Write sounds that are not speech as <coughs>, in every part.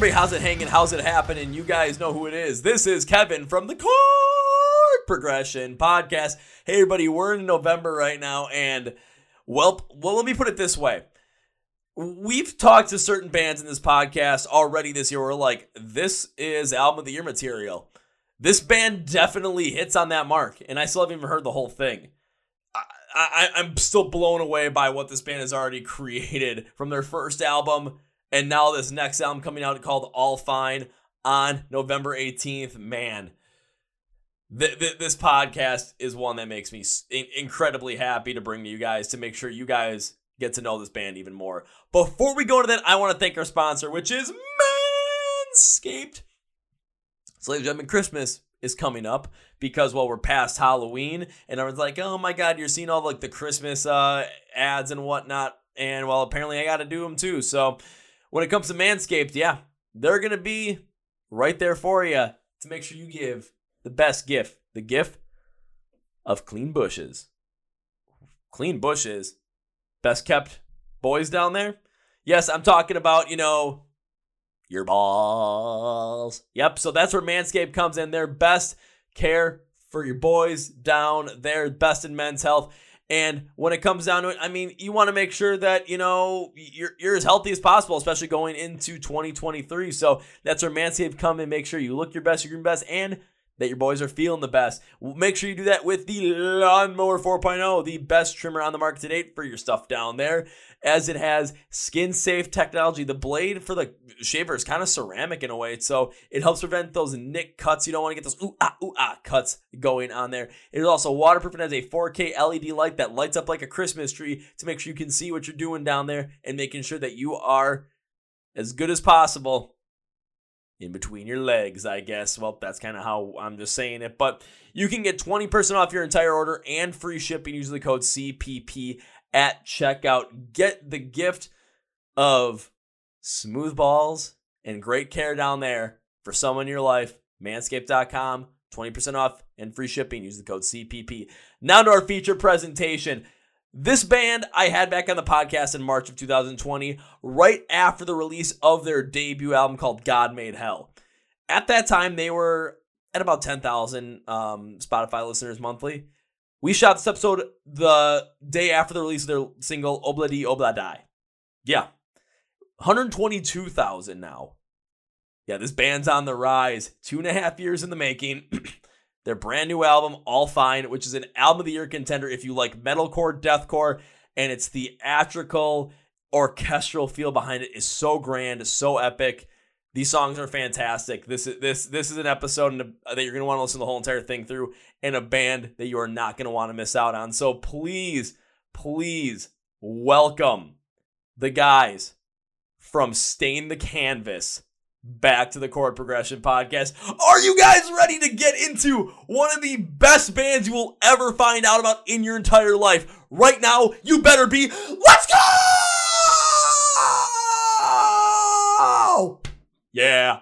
To? How's it hanging? How's it happening? You guys know who it is. This is Kevin from the Chord Progression Podcast. Hey, everybody, we're in November right now, and well, well, let me put it this way. We've talked to certain bands in this podcast already this year. We're like, this is album of the year material. This band definitely hits on that mark, and I still haven't even heard the whole thing. I, I, I'm still blown away by what this band has already created from their first album and now this next album coming out called All Fine on November 18th. Man, th- th- this podcast is one that makes me incredibly happy to bring to you guys to make sure you guys get to know this band even more. Before we go to that, I want to thank our sponsor, which is Manscaped. So, ladies and gentlemen, Christmas is coming up because well we're past Halloween and everyone's like, oh my god, you're seeing all like the Christmas uh, ads and whatnot, and well apparently I got to do them too. So when it comes to Manscaped, yeah, they're going to be right there for you to make sure you give the best gift the gift of clean bushes. Clean bushes, best kept boys down there. Yes, I'm talking about, you know, your balls. Yep, so that's where Manscaped comes in. Their best care for your boys down there, best in men's health. And when it comes down to it, I mean, you want to make sure that, you know, you're, you're as healthy as possible, especially going into 2023. So that's where Manscaped come and make sure you look your best, you're your best, and that your boys are feeling the best. Make sure you do that with the Lawnmower 4.0, the best trimmer on the market to date for your stuff down there as it has skin safe technology. The blade for the shaver is kind of ceramic in a way, so it helps prevent those nick cuts. You don't want to get those ooh ah ooh ah cuts going on there. It is also waterproof and has a 4K LED light that lights up like a Christmas tree to make sure you can see what you're doing down there and making sure that you are as good as possible in between your legs, I guess. Well, that's kind of how I'm just saying it. But you can get 20% off your entire order and free shipping using the code CPP at checkout. Get the gift of smooth balls and great care down there for someone in your life. Manscaped.com, 20% off and free shipping. Use the code CPP. Now to our feature presentation. This band I had back on the podcast in March of 2020, right after the release of their debut album called God Made Hell. At that time, they were at about 10,000 um, Spotify listeners monthly. We shot this episode the day after the release of their single Obladi Obladai. Yeah. 122,000 now. Yeah, this band's on the rise. Two and a half years in the making. <clears throat> their brand new album, All Fine, which is an album of the year contender if you like metalcore, deathcore, and its theatrical, orchestral feel behind it is so grand, so epic. These songs are fantastic. This is this this is an episode that you're gonna want to listen to the whole entire thing through, in a band that you are not gonna want to miss out on. So please, please welcome the guys from Stain the Canvas back to the Chord Progression Podcast. Are you guys ready to get into one of the best bands you will ever find out about in your entire life? Right now, you better be. Let's go! Yeah.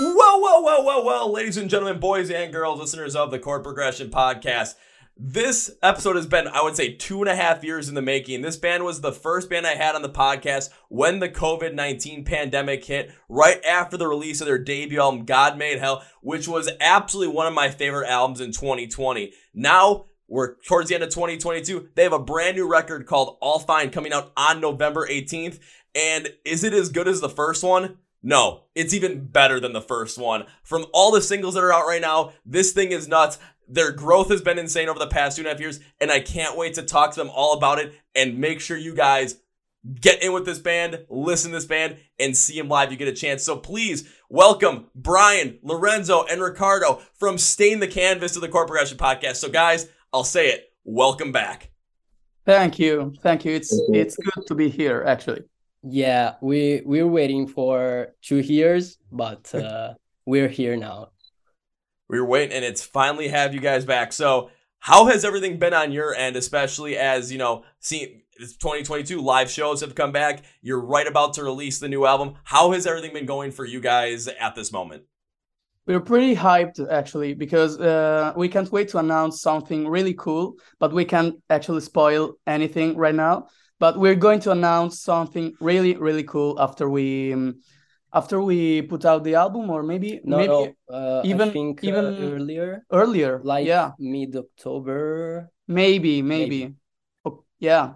Well, well, well, well, well, ladies and gentlemen, boys and girls, listeners of the Chord Progression Podcast. This episode has been, I would say, two and a half years in the making. This band was the first band I had on the podcast when the COVID 19 pandemic hit, right after the release of their debut album, God Made Hell, which was absolutely one of my favorite albums in 2020. Now, we're towards the end of 2022. They have a brand new record called All Fine coming out on November 18th. And is it as good as the first one? No, it's even better than the first one. From all the singles that are out right now, this thing is nuts. Their growth has been insane over the past two and a half years, and I can't wait to talk to them all about it and make sure you guys get in with this band, listen to this band, and see them live. You get a chance. So please welcome Brian, Lorenzo, and Ricardo from Stain the Canvas to the Chord Progression Podcast. So, guys, I'll say it. Welcome back. Thank you. Thank you. It's it's good to be here, actually. Yeah, we we're waiting for two years, but uh, we're here now. We were waiting, and it's finally have you guys back. So, how has everything been on your end, especially as you know, see, it's 2022 live shows have come back. You're right about to release the new album. How has everything been going for you guys at this moment? We're pretty hyped actually because uh, we can't wait to announce something really cool, but we can't actually spoil anything right now but we're going to announce something really really cool after we um, after we put out the album, or maybe No, maybe no, uh, I even- think uh, even- earlier, earlier. like yeah, mid October. maybe, maybe. Oh, yeah.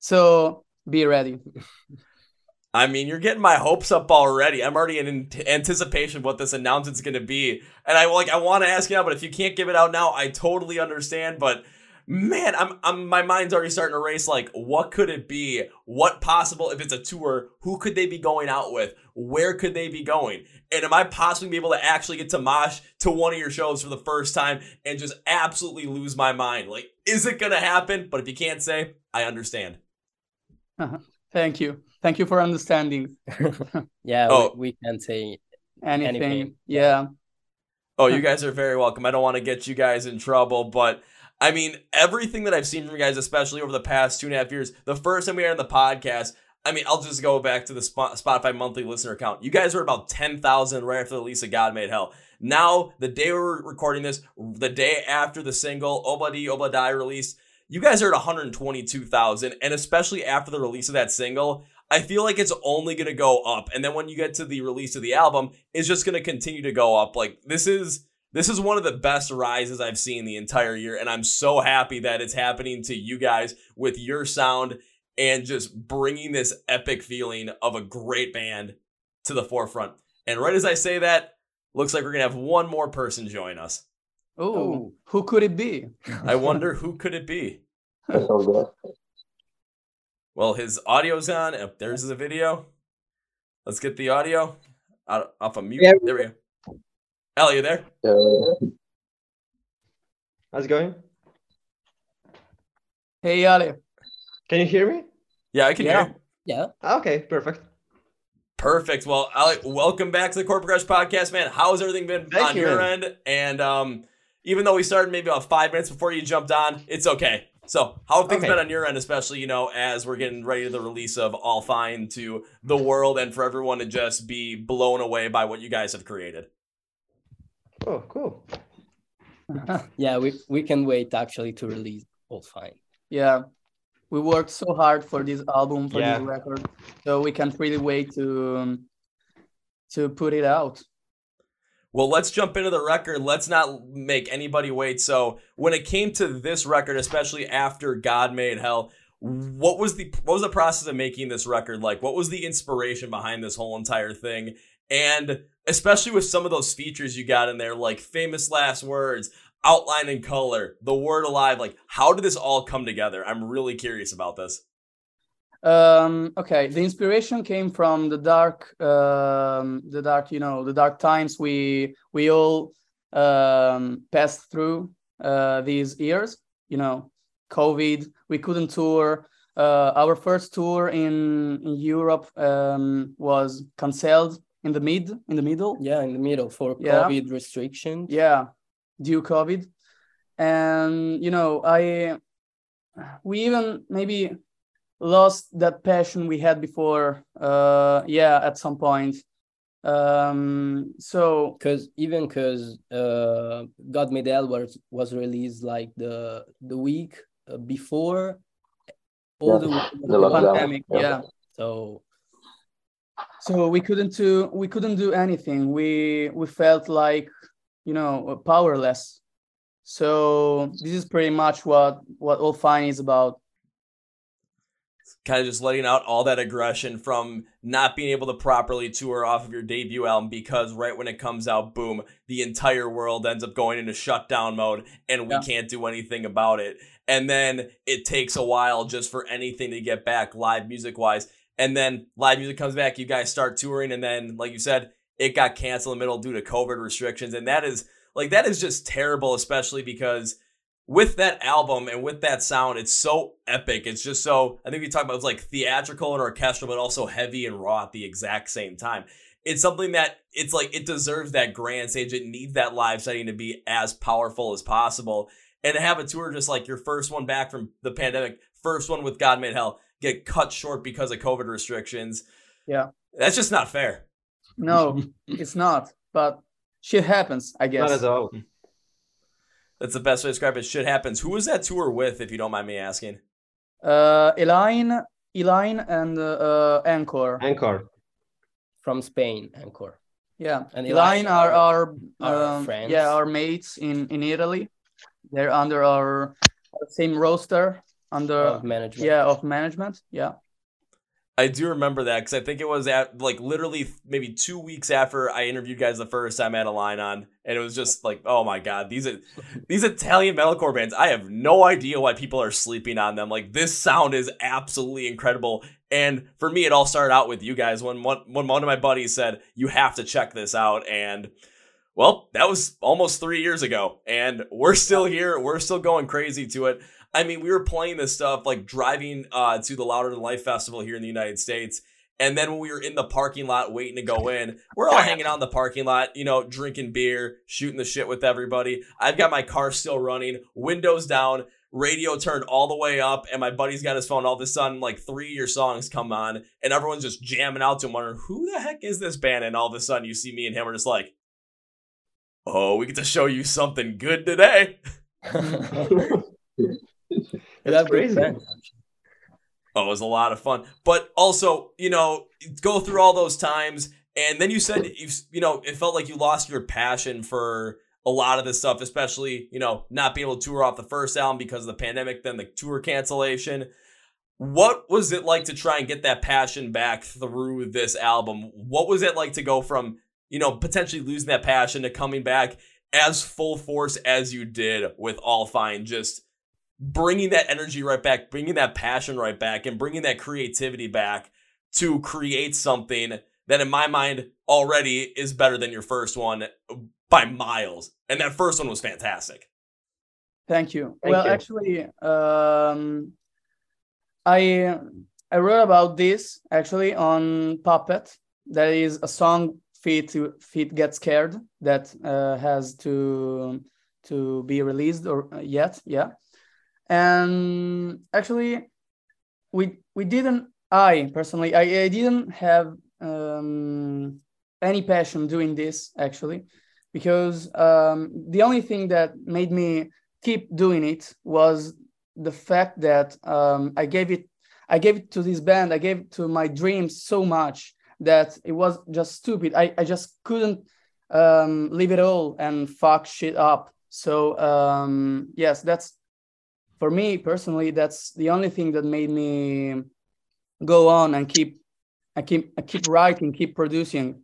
So be ready. <laughs> I mean, you're getting my hopes up already. I'm already in anticipation of what this announcement's going to be, and I like I want to ask you now, but if you can't give it out now, I totally understand. But man, I'm I'm my mind's already starting to race. Like, what could it be? What possible if it's a tour? Who could they be going out with? Where could they be going? And am I possibly be able to actually get to mosh to one of your shows for the first time and just absolutely lose my mind? Like, is it gonna happen? But if you can't say, I understand. Uh-huh. Thank you. Thank you for understanding <laughs> <laughs> Yeah, Oh. we, we can say anything. Anything. Yeah. Oh, you uh, guys are very welcome. I don't want to get you guys in trouble, but I mean, everything that I've seen from you guys, especially over the past two and a half years, the first time we had on the podcast, I mean, I'll just go back to the Spotify monthly listener count. You guys were about 10,000 right after the release of God Made Hell. Now, the day we're recording this, the day after the single oh Obladi oh Obladai released, you guys are at 122,000. And especially after the release of that single, I feel like it's only going to go up. And then when you get to the release of the album, it's just going to continue to go up. Like, this is. This is one of the best rises I've seen the entire year, and I'm so happy that it's happening to you guys with your sound and just bringing this epic feeling of a great band to the forefront. And right as I say that, looks like we're gonna have one more person join us. Oh, who could it be? I wonder who could it be? <laughs> That sounds good. Well, his audio's on. Oh, there's the video. Let's get the audio out off of mute. Yeah. There we go. Al, you there? Yeah. How's it going? Hey, Ale. Can you hear me? Yeah, I can Yeah. hear. you. yeah. Ah, Okay, perfect. Perfect. Well, Alec, welcome back to the Chord Progression podcast, man. How's everything been Thank on you, your man. end? And um, even though we started maybe about five minutes before you jumped on, it's okay. So, how have things Okay. been on your end, especially you know as we're getting ready to the release of All Fine to the world, and for everyone to just be blown away by what you guys have created. Oh, cool. <laughs> Yeah, we we can wait actually to release All Fine. Yeah, we worked so hard for this album, for Yeah. this record, so we can't really wait to um, to put it out. Well, let's jump into the record. Let's not make anybody wait. So, when it came to this record, especially after God Made Hell, what was the what was the process of making this record like? What was the inspiration behind this whole entire thing? And especially with some of those features you got in there, like famous last words, outline in color, the word alive. Like, how did this all come together? I'm really curious about this. Um, okay, the inspiration came from the dark, um, the dark, you know, the dark times we we all um, passed through uh, these years. You know, COVID. We couldn't tour. Uh, our first tour in, in Europe um, was cancelled in the mid, in the middle. Yeah, in the middle for Yeah. COVID restrictions. yeah due covid and you know i we even maybe lost that passion we had before uh yeah at some point um so Because even because uh, God Made Hell was was released like the the week uh, before all the, The lockdown. pandemic yeah. yeah so so we couldn't do we couldn't do anything we we felt like you know powerless so this is pretty much what what all fine is about kind of just letting out all that aggression from not being able to properly tour off of your debut album because right when it comes out, boom, the entire world ends up going into shutdown mode and we Yeah. can't do anything about it. And then it takes a while just for anything to get back live music wise. And then live music comes back, you guys start touring, and then, like you said, it got canceled in the middle due to COVID restrictions. And that is like that is just terrible, especially because with that album and with that sound, it's so epic. It's just so I think we talked about it's like theatrical and orchestral, but also heavy and raw at the exact same time. It's something that it's like it deserves that grand stage. It needs that live setting to be as powerful as possible. And to have a tour just like your first one back from the pandemic, first one with God Made Hell, get cut short because of COVID restrictions. Yeah. That's just not fair. no <laughs> it's not but shit happens i Not guess at all. That's the best way to describe it. Shit happens. Who was that tour with, if you don't mind me asking? uh elaine elaine and uh, Ankor Ankor. from Spain, Ankor. Yeah, And Elaine Elaine are our, are um, friends. yeah our mates in in Italy. They're under our same roster under of management. yeah of management. Yeah, I do remember that because I think it was at like literally maybe two weeks after I interviewed guys the first time I had a line on, and it was just like, oh my god, these are these Italian metalcore bands. I have no idea why people are sleeping on them. Like this sound is absolutely incredible. And for me, it all started out with you guys when one when one of my buddies said you have to check this out, and well, that was almost three years ago, and we're still here. We're still going crazy to it. I mean, we were playing this stuff like driving uh, to the Louder Than Life festival here in the United States. And then when we were in the parking lot waiting to go in, we're all hanging out in the parking lot, you know, drinking beer, shooting the shit with everybody. I've got my car still running, windows down, radio turned all the way up, and my buddy's got his phone. All of a sudden, like three of your songs come on, and everyone's just jamming out to him, wondering, who the heck is this band? And all of a sudden, you see me and him are just like, oh, we get to show you something good today. <laughs> <laughs> That's crazy. Oh, it was a lot of fun. But also, you know, go through all those times, and then you said you you know it felt like you lost your passion for a lot of this stuff, especially you know not being able to tour off the first album because of the pandemic, then the tour cancellation. What was it like to try and get that passion back through this album? What was it like to go from you know potentially losing that passion to coming back as full force as you did with All Fine? Just bringing that energy right back, bringing that passion right back, and bringing that creativity back to create something that, in my mind, already is better than your first one by miles. And that first one was fantastic. thank you. Thank well, you. actually, um, I I wrote about this actually on Puppet. That is a song "Feet Feet Get Scared" that uh, has to to be released or uh, yet, yeah. And actually, we we didn't. I personally, I, I didn't have um, any passion doing this actually, because um, the only thing that made me keep doing it was the fact that um, I gave it I gave it to this band, I gave it to my dreams so much that it was just stupid. I, I just couldn't um, leave it all and fuck shit up. So um, yes, that's for me personally. That's the only thing that made me go on and keep I keep I keep writing, keep producing.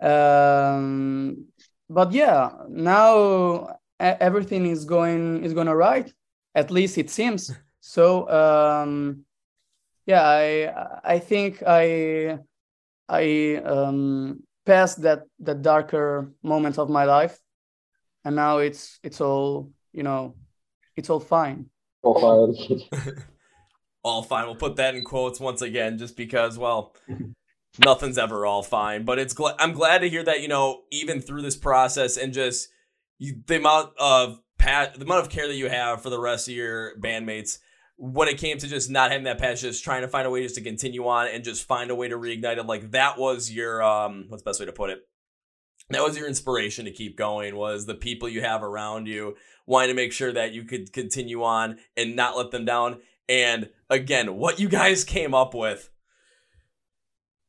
Um, but yeah, now everything is going is going alright. At least it seems. <laughs> So um, yeah, I I think I I um, passed that that darker moment of my life, and now it's it's all you know, it's all fine. Oh, fine. <laughs> All fine. We'll put that in quotes once again, just because, well, nothing's ever all fine. But it's gl- I'm glad to hear that you know even through this process and just you, the amount of pat the amount of care that you have for the rest of your bandmates when it came to just not having that passion, just trying to find a way just to continue on and just find a way to reignite it. Like that was your um, what's the best way to put it? That was your inspiration to keep going. Was the people you have around you wanting to make sure that you could continue on and not let them down. And again, what you guys came up with.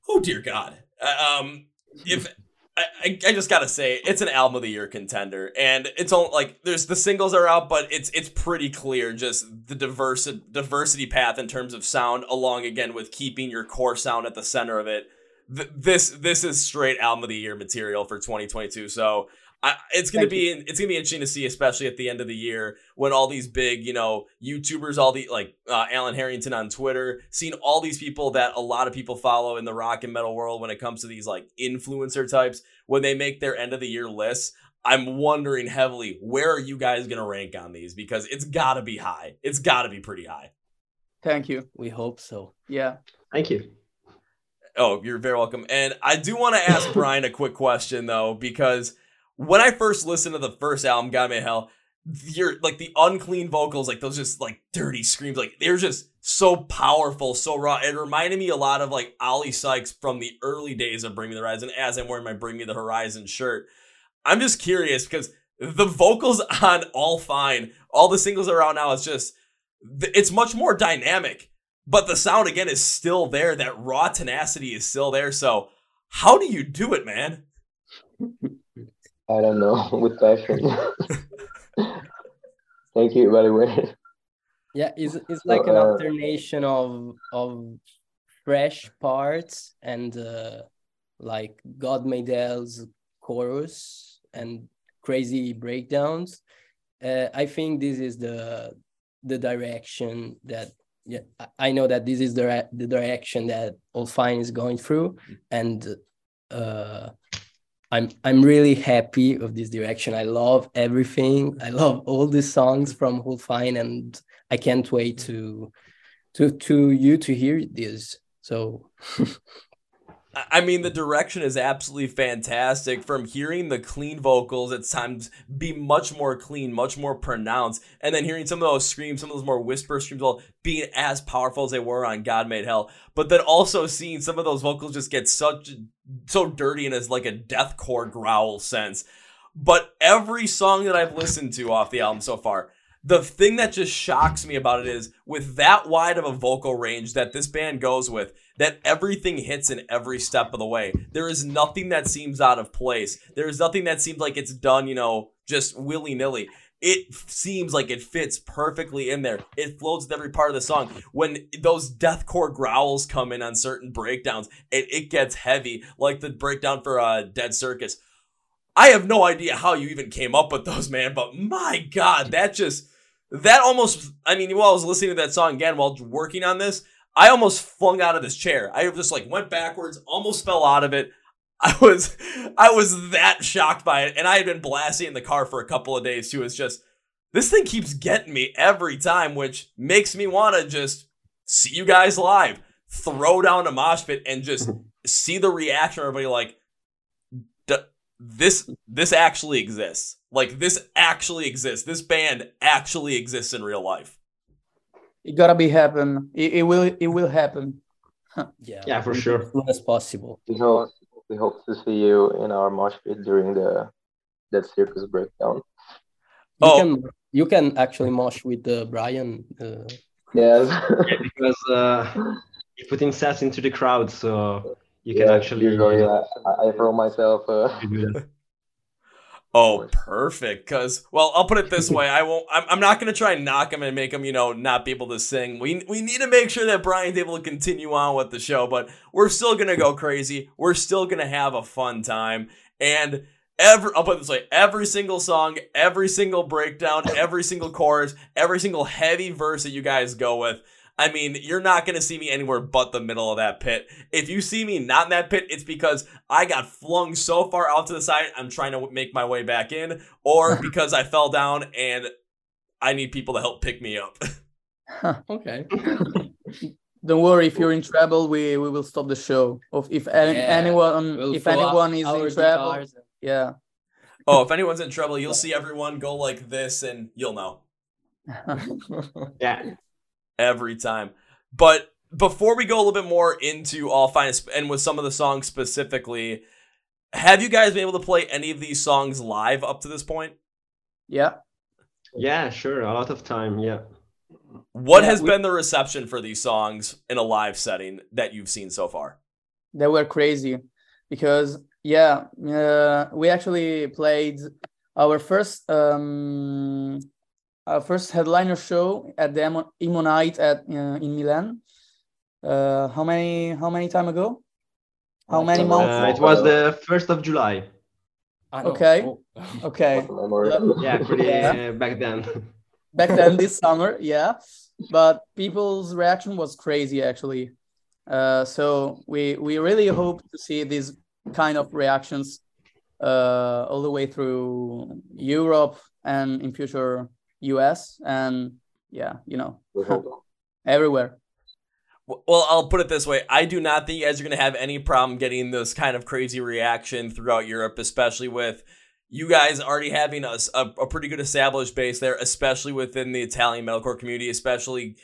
Oh dear God. Uh, Um, if <laughs> I, I I just gotta say, it's an album of the year contender, and it's all like there's the singles are out, but it's it's pretty clear just the diverse diversity path in terms of sound, along again with keeping your core sound at the center of it. Th- this this is straight album of the year material for 2022. So I, it's gonna Thank be it's gonna be interesting to see, especially at the end of the year when all these big you know YouTubers, all the like uh, Alan Harrington on Twitter, seeing all these people that a lot of people follow in the rock and metal world when it comes to these like influencer types when they make their end of the year lists. I'm wondering heavily where are you guys gonna rank on these because it's gotta be high. It's gotta be pretty high. Thank you. We hope so. Yeah. Thank you. Oh, you're very welcome. And I do want to ask Brian a quick question though, because when I first listened to the first album, God Made Hell, you're like the unclean vocals, like those just like dirty screams, like they're just so powerful, so raw. It reminded me a lot of like Oli Sykes from the early days of Bring Me the Horizon, as I'm wearing my Bring Me the Horizon shirt. I'm just curious because the vocals on All Fine, all the singles out now, it's just it's much more dynamic but the sound again is still there. That raw tenacity is still there. So How do you do it, man? <laughs> I don't know, <laughs> with passion. <laughs> Thank you, by the way. Yeah, it's it's like an uh, alternation of of fresh parts and uh, like God Made Hell's chorus and crazy breakdowns. Uh, I think this is the the direction that yeah I- know that this is the the direction that All Fine is going through, and uh, I'm I'm really happy of this direction. I love everything. I love all the songs from All Fine, and I can't wait to to to you to hear this. So <laughs> I- mean, the direction is absolutely fantastic. From hearing the clean vocals at times be much more clean, much more pronounced, and then hearing some of those screams, some of those more whisper screams, all being as powerful as they were on God Made Hell. But then also seeing some of those vocals just get such so dirty and as like a deathcore growl sense. But every song that I've listened to off the album so far, the thing that just shocks me about it is with that wide of a vocal range that this band goes with, that everything hits in every step of the way. There is nothing that seems out of place. There is nothing that seems like it's done, you know, just willy nilly. It seems like it fits perfectly in there. It flows with every part of the song. When those deathcore growls come in on certain breakdowns, it, it gets heavy, like the breakdown for uh, Dead Circus. I have no idea how you even came up with those, man, but my God, that just, that almost, I mean, while I was listening to that song again while working on this, I almost flung out of this chair. I just like went backwards, almost fell out of it. I was, I was that shocked by it, and I had been blasting in the car for a couple of days too. It's just, this thing keeps getting me every time, which makes me want to just see you guys live, throw down a mosh pit, and just <laughs> see the reaction. Everybody like, this, this actually exists. Like this actually exists. This band actually exists in real life. It gotta be happen. It, it will. It will happen. yeah, Yeah, for sure. as soon as possible. We hope we hope to see you in our mosh pit during the that circus breakdown. You Oh. can you can actually mosh with uh, Brian. Uh, Yes. <laughs> Because uh, you're putting sets into the crowd, so you can Yeah, actually usually I, I I throw myself. Uh, <laughs> do that. Oh, perfect. Because, well, I'll put it this <laughs> way: I won't. I'm, I'm not going to try and knock him and make him, you know, not be able to sing. We we need to make sure that Brian's able to continue on with the show, but we're still going to go crazy. We're still going to have a fun time, and every I'll put it this way: every single song, every single breakdown, every single chorus, every single heavy verse that you guys go with. I mean, you're not going to see me anywhere but the middle of that pit. If you see me not in that pit, it's because I got flung so far out to the side, I'm trying to make my way back in, or <laughs> because I fell down and I need people to help pick me up. <laughs> okay. <laughs> Don't worry. If you're in trouble, we we will stop the show. Of if any, Yeah, anyone We'll if anyone is in trouble, guitars. yeah. oh, if anyone's in trouble, you'll see everyone go like this and you'll know Yeah. Every time. But before we go a little bit more into All Fine and with some of the songs specifically, have you guys been able to play any of these songs live up to this point? yeah. Yeah, sure. A lot of time. Yeah. What Yeah, has we- been the reception for these songs in a live setting that you've seen so far? they were crazy because yeah uh, we actually played our first um our first headliner show at the Emo, Emo Night at uh, in Milan uh how many how many time ago how many Uh, months Uh, it was the first of July. Okay. Oh. <laughs> okay. Yeah, pretty Yeah. uh, back then. <laughs> back then this <laughs> summer yeah but people's reaction was crazy actually uh so we we really hope to see these kind of reactions uh all the way through europe and in future us and yeah you know everywhere Well, I'll put it this way. I do not think you guys are going to have any problem getting this kind of crazy reaction throughout Europe, especially with you guys already having a, a, a pretty good established base there, especially within the Italian metalcore community, especially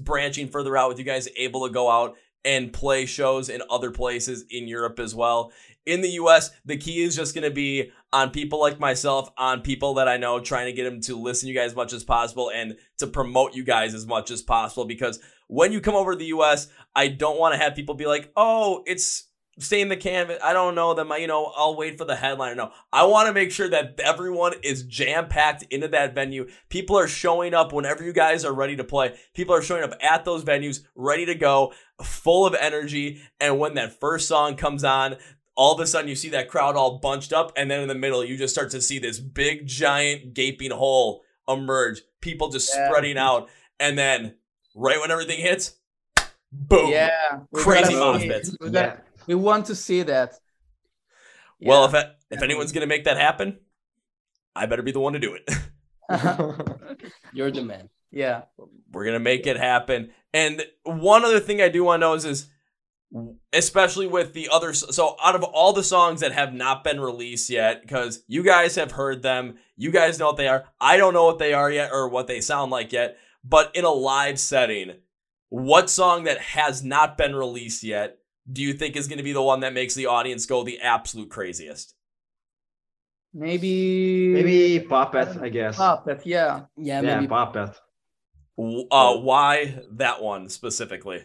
branching further out with you guys able to go out and play shows in other places in Europe as well. In the US, the key is just going to be on people like myself, on people that I know, trying to get them to listen to you guys as much as possible and to promote you guys as much as possible because when you come over to the US, I don't want to have people be like, "Oh, it's stain the canvas. I don't know them. You know, I'll wait for the headliner. No, I want to make sure that everyone is jam packed into that venue. People are showing up whenever you guys are ready to play. People are showing up at those venues, ready to go, full of energy. And when that first song comes on, all of a sudden you see that crowd all bunched up, and then in the middle you just start to see this big giant gaping hole emerge. People just Yeah. spreading out, and then right when everything hits, boom. Yeah, Crazy gotta mosh pits. We, gotta- we want to see that. Well, Yeah. if if anyone's gonna make that happen, I better be the one to do it. <laughs> You're the man. yeah, We're gonna make it happen. And one other thing I do want to know is, is especially with the other, so out of all the songs that have not been released yet, because you guys have heard them, you guys know what they are. I don't know what they are yet or what they sound like yet. But in a live setting, what song that has not been released yet do you think is going to be the one that makes the audience go the absolute craziest? maybe Maybe Puppet, I guess. Puppet. Yeah, Yeah, yeah, maybe Puppet. W- Uh, why that one specifically?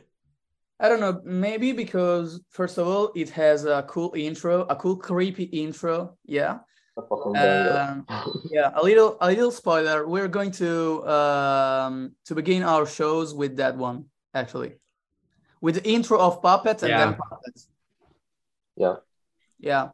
I don't know. Maybe because first of all, it has a cool intro, a cool creepy intro. Yeah. A fucking banger. Um, yeah. A little, a little spoiler. We're going to um to begin our shows with that one actually, with the intro of puppets and then Yeah. puppets. Yeah. Yeah.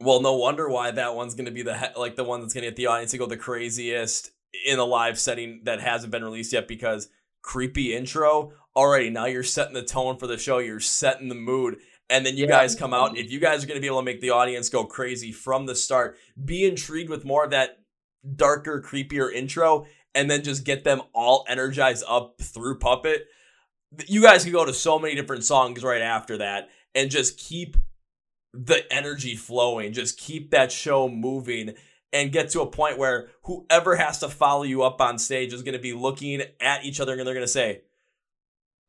Well, no wonder why that one's going to be the he- like the one that's going to get the audience to go the craziest in a live setting that hasn't been released yet because creepy intro already. Now you're setting the tone for the show. You're setting the mood. And then you Yeah. guys come out. If you guys are going to be able to make the audience go crazy from the start, be intrigued with more of that darker, creepier intro, and then just get them all energized up through Puppet. You guys can go to so many different songs right after that and just keep the energy flowing. Just keep that show moving and get to a point where whoever has to follow you up on stage is going to be looking at each other and they're going to say,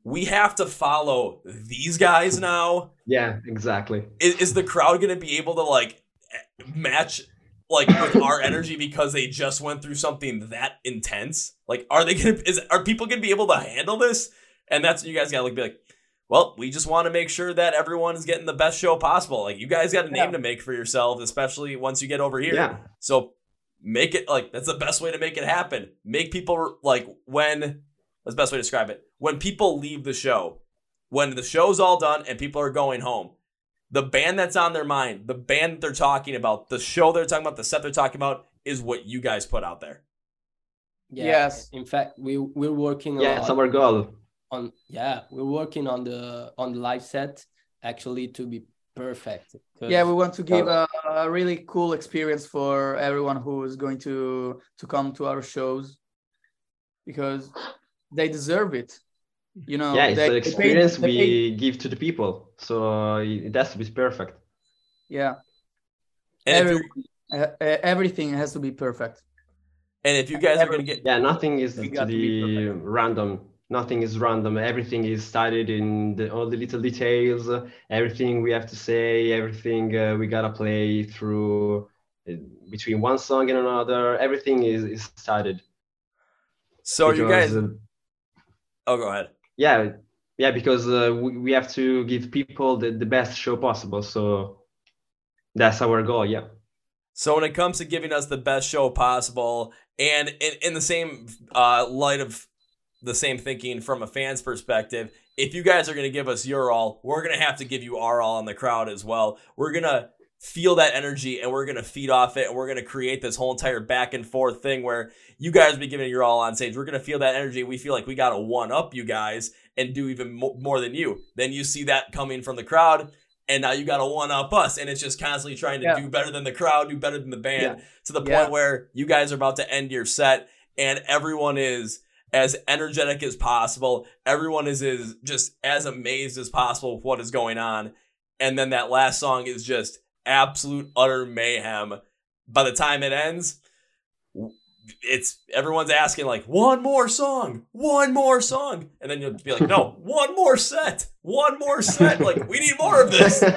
We have to follow these guys now. Yeah, exactly. Is, is the crowd going to be able to like match like with our energy because they just went through something that intense? Like, are they going to, is, are people going to be able to handle this? And that's you guys got to like, be like, well, we just want to make sure that everyone is getting the best show possible. Like, you guys got a name Yeah. to make for yourselves, especially once you get over here. Yeah. So make it like that's the best way to make it happen. Make people like when that's the best way to describe it. When people leave the show, when the show's all done and people are going home, the band that's on their mind, the band that they're talking about, the show they're talking about, the set they're talking about is what you guys put out there. yeah. Yes. In fact, we we're working Yeah, on it's our goal. on yeah we're working on the on the live set actually to be perfect. Yeah, we want to give a, a really cool experience for everyone who is going to to come to our shows because they deserve it. You know, yeah, it's they- the they paid- experience they we paid- give to the people. So uh, it has to be perfect. yeah, every, uh, uh, everything has to be perfect. and if you guys are gonna get Yeah, nothing is to got to be random. Nothing is random. Everything is studied in the, all the little details. uh, Everything we have to say, everything uh, we gotta play through uh, between one song and another. Everything is, is studied. so you guys uh, oh go ahead. yeah, yeah, because uh, we, we have to give people the, the best show possible. So that's our goal. Yeah. So when it comes to giving us the best show possible, and in, in the same uh, light of the same thinking from a fan's perspective, if you guys are going to give us your all, we're going to have to give you our all in the crowd as well. We're going to feel that energy and we're going to feed off it and we're going to create this whole entire back and forth thing where you guys be giving it your all on stage. We're going to feel that energy. We feel like we got to one up you guys and do even mo- more than you. Then you see that coming from the crowd and now you got to one up us and it's just constantly trying to Yeah. do better than the crowd, do better than the band to the point Yeah. where you guys are about to end your set and everyone is as energetic as possible. Everyone is, is just as amazed as possible with what is going on. And then that last song is just absolute utter mayhem. By the time it ends, it's everyone's asking like one more song, one more song, and then you'll be like, no, <laughs> one more set, one more set. Like we need more of this. <laughs>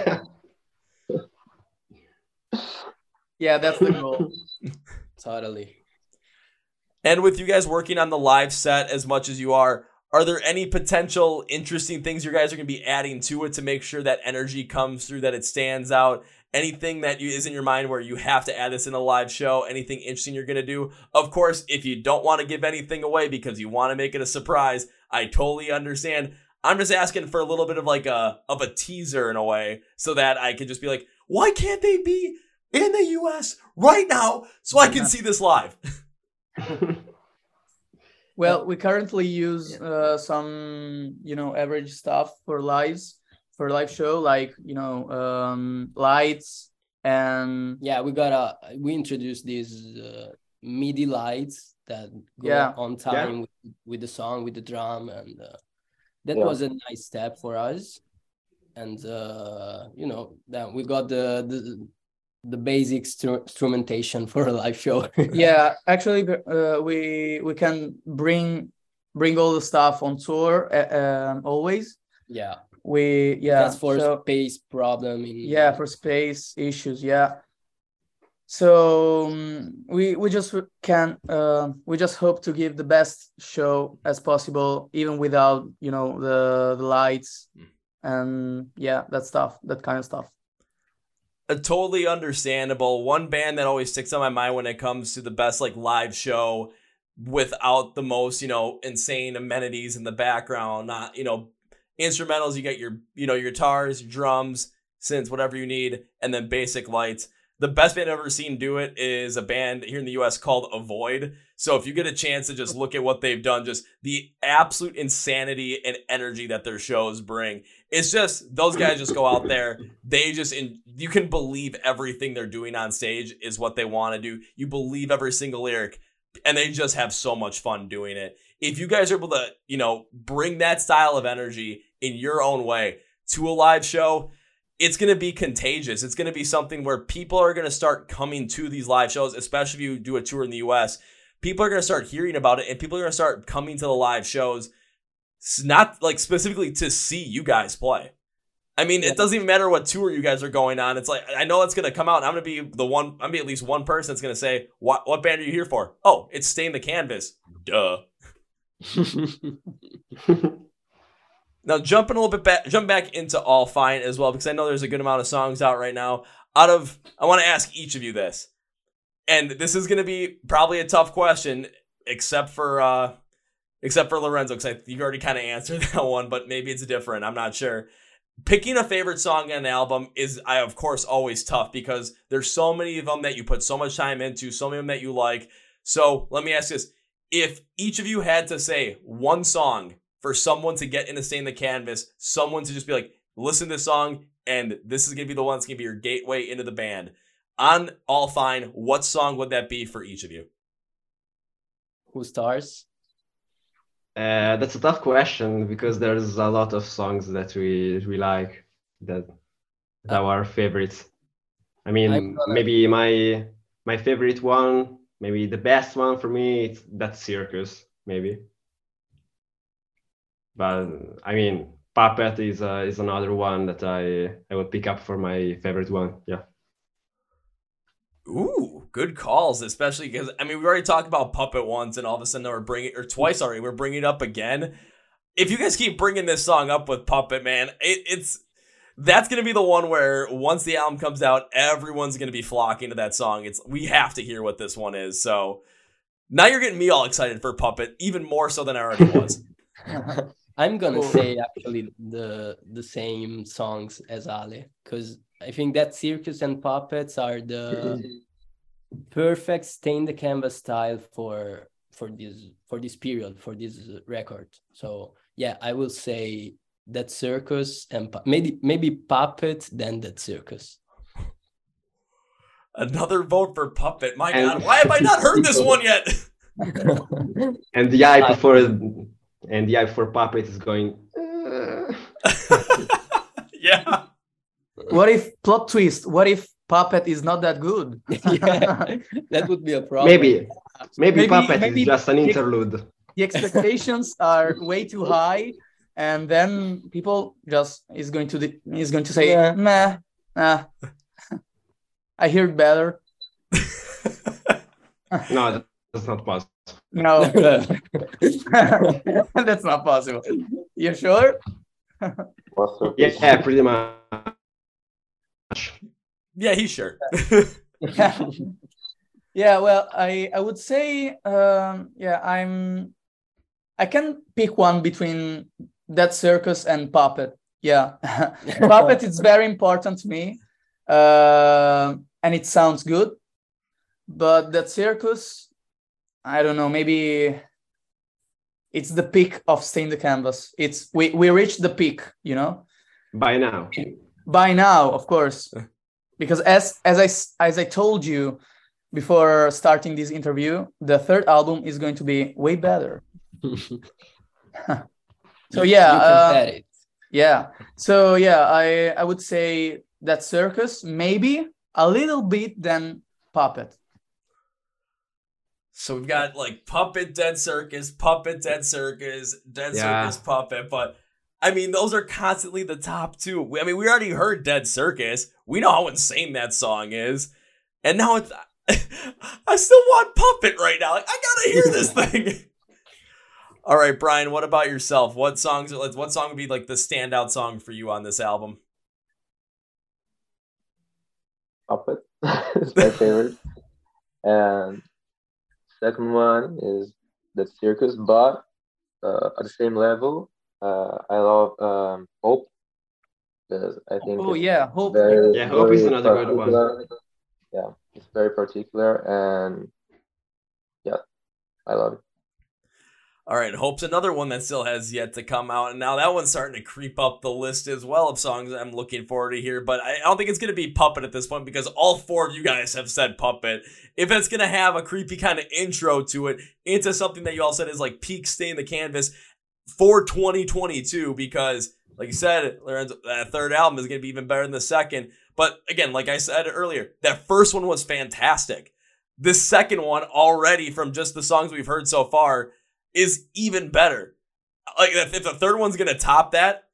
Yeah, that's the goal. <laughs> totally. And with you guys working on the live set as much as you are, are there any potential interesting things you guys are going to be adding to it to make sure that energy comes through, that it stands out? Anything that you, is in your mind where you have to add this in a live show? Anything interesting you're going to do? Of course, if you don't want to give anything away because you want to make it a surprise, I totally understand. I'm just asking for a little bit of like a of a teaser in a way, so that I could just be like, why can't they be in the U.S. right now so I can see this live? <laughs> Well, we currently use uh, some, you know, average stuff for lives, for live show, like you know, um, lights and Yeah, we got a we introduced these uh, MIDI lights that go Yeah. on time with, with the song, with the drum, and uh, that Yeah. was a nice step for us. And uh, you know, then we got the the the basic stru- instrumentation for a live show. <laughs> yeah, actually, uh, we we can bring bring all the stuff on tour uh, um, always. yeah. We yeah, That's for so- space problem in yeah for space issues yeah. So um, we we just can uh, we just hope to give the best show as possible even without you know the the lights Mm. and yeah that stuff that kind of stuff. A totally understandable. One band that always sticks on my mind when it comes to the best like live show without the most you know insane amenities in the background not you know instrumentals you get your you know your guitars your drums synths whatever you need and then basic lights. The best band i've ever seen do it is a band here in the us called avoid. So if you get a chance to just look at what they've done just the absolute insanity and energy that their shows bring. It's just those guys just go out there they just in you can believe everything they're doing on stage is what they want to do. You believe every single lyric and they just have so much fun doing it. If you guys are able to you know bring that style of energy in your own way to a live show it's going to be contagious it's going to be something where people are going to start coming to these live shows especially if you do a tour in the us people are going to start hearing about it and people are going to start coming to the live shows s- not like specifically to see you guys play I mean, it doesn't even matter what tour you guys are going on. It's like I know it's gonna come out. And I'm gonna be the one. I'm gonna be at least one person that's gonna say, "What what band are you here for?" Oh, it's Stain the Canvas. Duh. <laughs> <laughs> Now jumping a little bit back, jump back into All Fine as well because I know there's a good amount of songs out right now. Out of, I want to ask each of you this, and this is gonna be probably a tough question, except for uh, except for Lorenzo because you already kind of answered <laughs> that one, but maybe it's different. I'm not sure picking a favorite song on an album is I of course always tough because there's so many of them that you put so much time into, so many of them that you like. So let me ask this. If each of you had to say one song for someone to get in the stain the canvas, someone to just be like, listen to this song, and this is gonna be the one that's gonna be your gateway into the band. On All Fine, what song would that be for each of you? Who stars? Uh, that's a tough question because there's a lot of songs that we we like that that are our favorites. I mean, gonna- maybe my my favorite one, maybe the best one for me, it's that Circus, maybe. But I mean, Puppet is uh, is another one that I I would pick up for my favorite one. Yeah. Ooh, good calls, especially because I mean we already talked about Puppet once, and all of a sudden we're bringing or twice already we're bringing it up again. If you guys keep bringing this song up with Puppet, man, it, it's that's gonna be the one where once the album comes out, everyone's gonna be flocking to that song. It's we have to hear what this one is. So now you're getting me all excited for Puppet, even more so than I already was. <laughs> I'm gonna Cool. say actually the the same songs as Ale because I think that circus and puppets are the mm-hmm. perfect stain the canvas style for for this for this period for this record. So yeah, I will say that circus and pu- maybe maybe puppet then that circus. Another vote for Puppet. My And- God, why have I not heard this <laughs> one yet? And the eye uh, I- for and the eye for Puppet is going. <laughs> uh, yeah. what if plot twist what if puppet is not that good <laughs> yeah, that would be a problem. maybe, maybe Maybe- Puppet maybe is just an interlude. the expectations are way too high and then people just is going to the, is going to say Yeah. nah nah <laughs> i hear it better No, that's not possible. No, <laughs> <laughs> that's not possible. You sure? Yeah, yeah, pretty much. Yeah, he's sure. yeah. <laughs> yeah well i i would say um yeah i'm i can pick one between that circus and puppet yeah puppet is very important to me uh, and it sounds good but that circus i don't know maybe it's the peak of stain the canvas. It's we we reached the peak you know? By now. by now of course. Because as as I as i told you before starting this interview the third album is going to be way better. <laughs> So yeah you uh, it. yeah. So yeah i i would say that circus maybe a little bit than puppet So we've got like Puppet Dead Circus, Puppet Dead Circus, Dead Yeah. Circus Puppet, but I mean those are constantly the top two. I mean we already heard Dead Circus. We know how insane that song is. And now it's <laughs> I still want Puppet right now. Like I gotta hear this <laughs> thing. All right, Brian, what about yourself? What songs are what song would be like the standout song for you on this album? Puppet <laughs> is my favorite. and second one is the circus, but uh, at the same level, uh, I love um, Hope because I think oh yeah hope very, Yeah, Hope is very another good one. Yeah, it's very particular, and yeah, I love it. All right, Hope's another one that still has yet to come out, and now that one's starting to creep up the list as well of songs I'm looking forward to hear. But I don't think it's gonna be Puppet at this point because all four of you guys have said Puppet. If it's gonna have a creepy kind of intro to it into something that you all said is like peak stain the canvas for 2022, because like you said, Lorenzo, that third album is gonna be even better than the second. But again, like I said earlier, that first one was fantastic. This second one already from just the songs we've heard so far is even better. Like if, if the third one's gonna top that,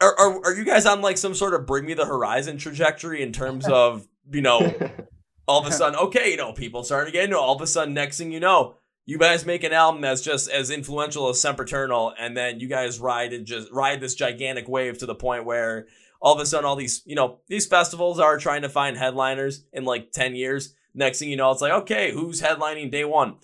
are, are are you guys on like some sort of bring me the horizon trajectory in terms <laughs> of you know <laughs> all of a sudden okay you know people starting to get into it, all of a sudden next thing you know you guys make an album that's just as influential as Sempiternal and then you guys ride and just ride this gigantic wave to the point where all of a sudden all these you know these festivals are trying to find headliners in like 10 years. Next thing you know it's like okay who's headlining day one?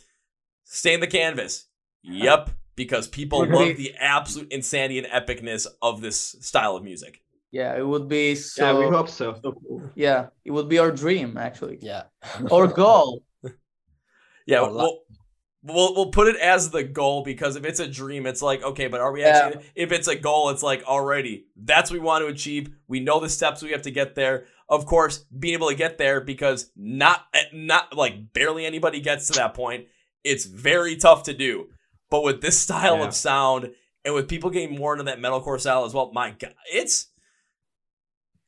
Stain the canvas yep because people love the absolute insanity and epicness of this style of music yeah it would be so yeah, we hope so. so cool. yeah it would be our dream actually Yeah. <laughs> or goal <laughs> yeah Or li- we'll, we'll we'll put it as the goal because if it's a dream it's like okay but are we Yeah. actually if it's a goal it's like already that's what we want to achieve we know the steps we have to get there of course being able to get there because not eh, not like barely anybody gets to that point it's very tough to do but with this style Yeah. of sound and with people getting more into that metalcore style as well my god it's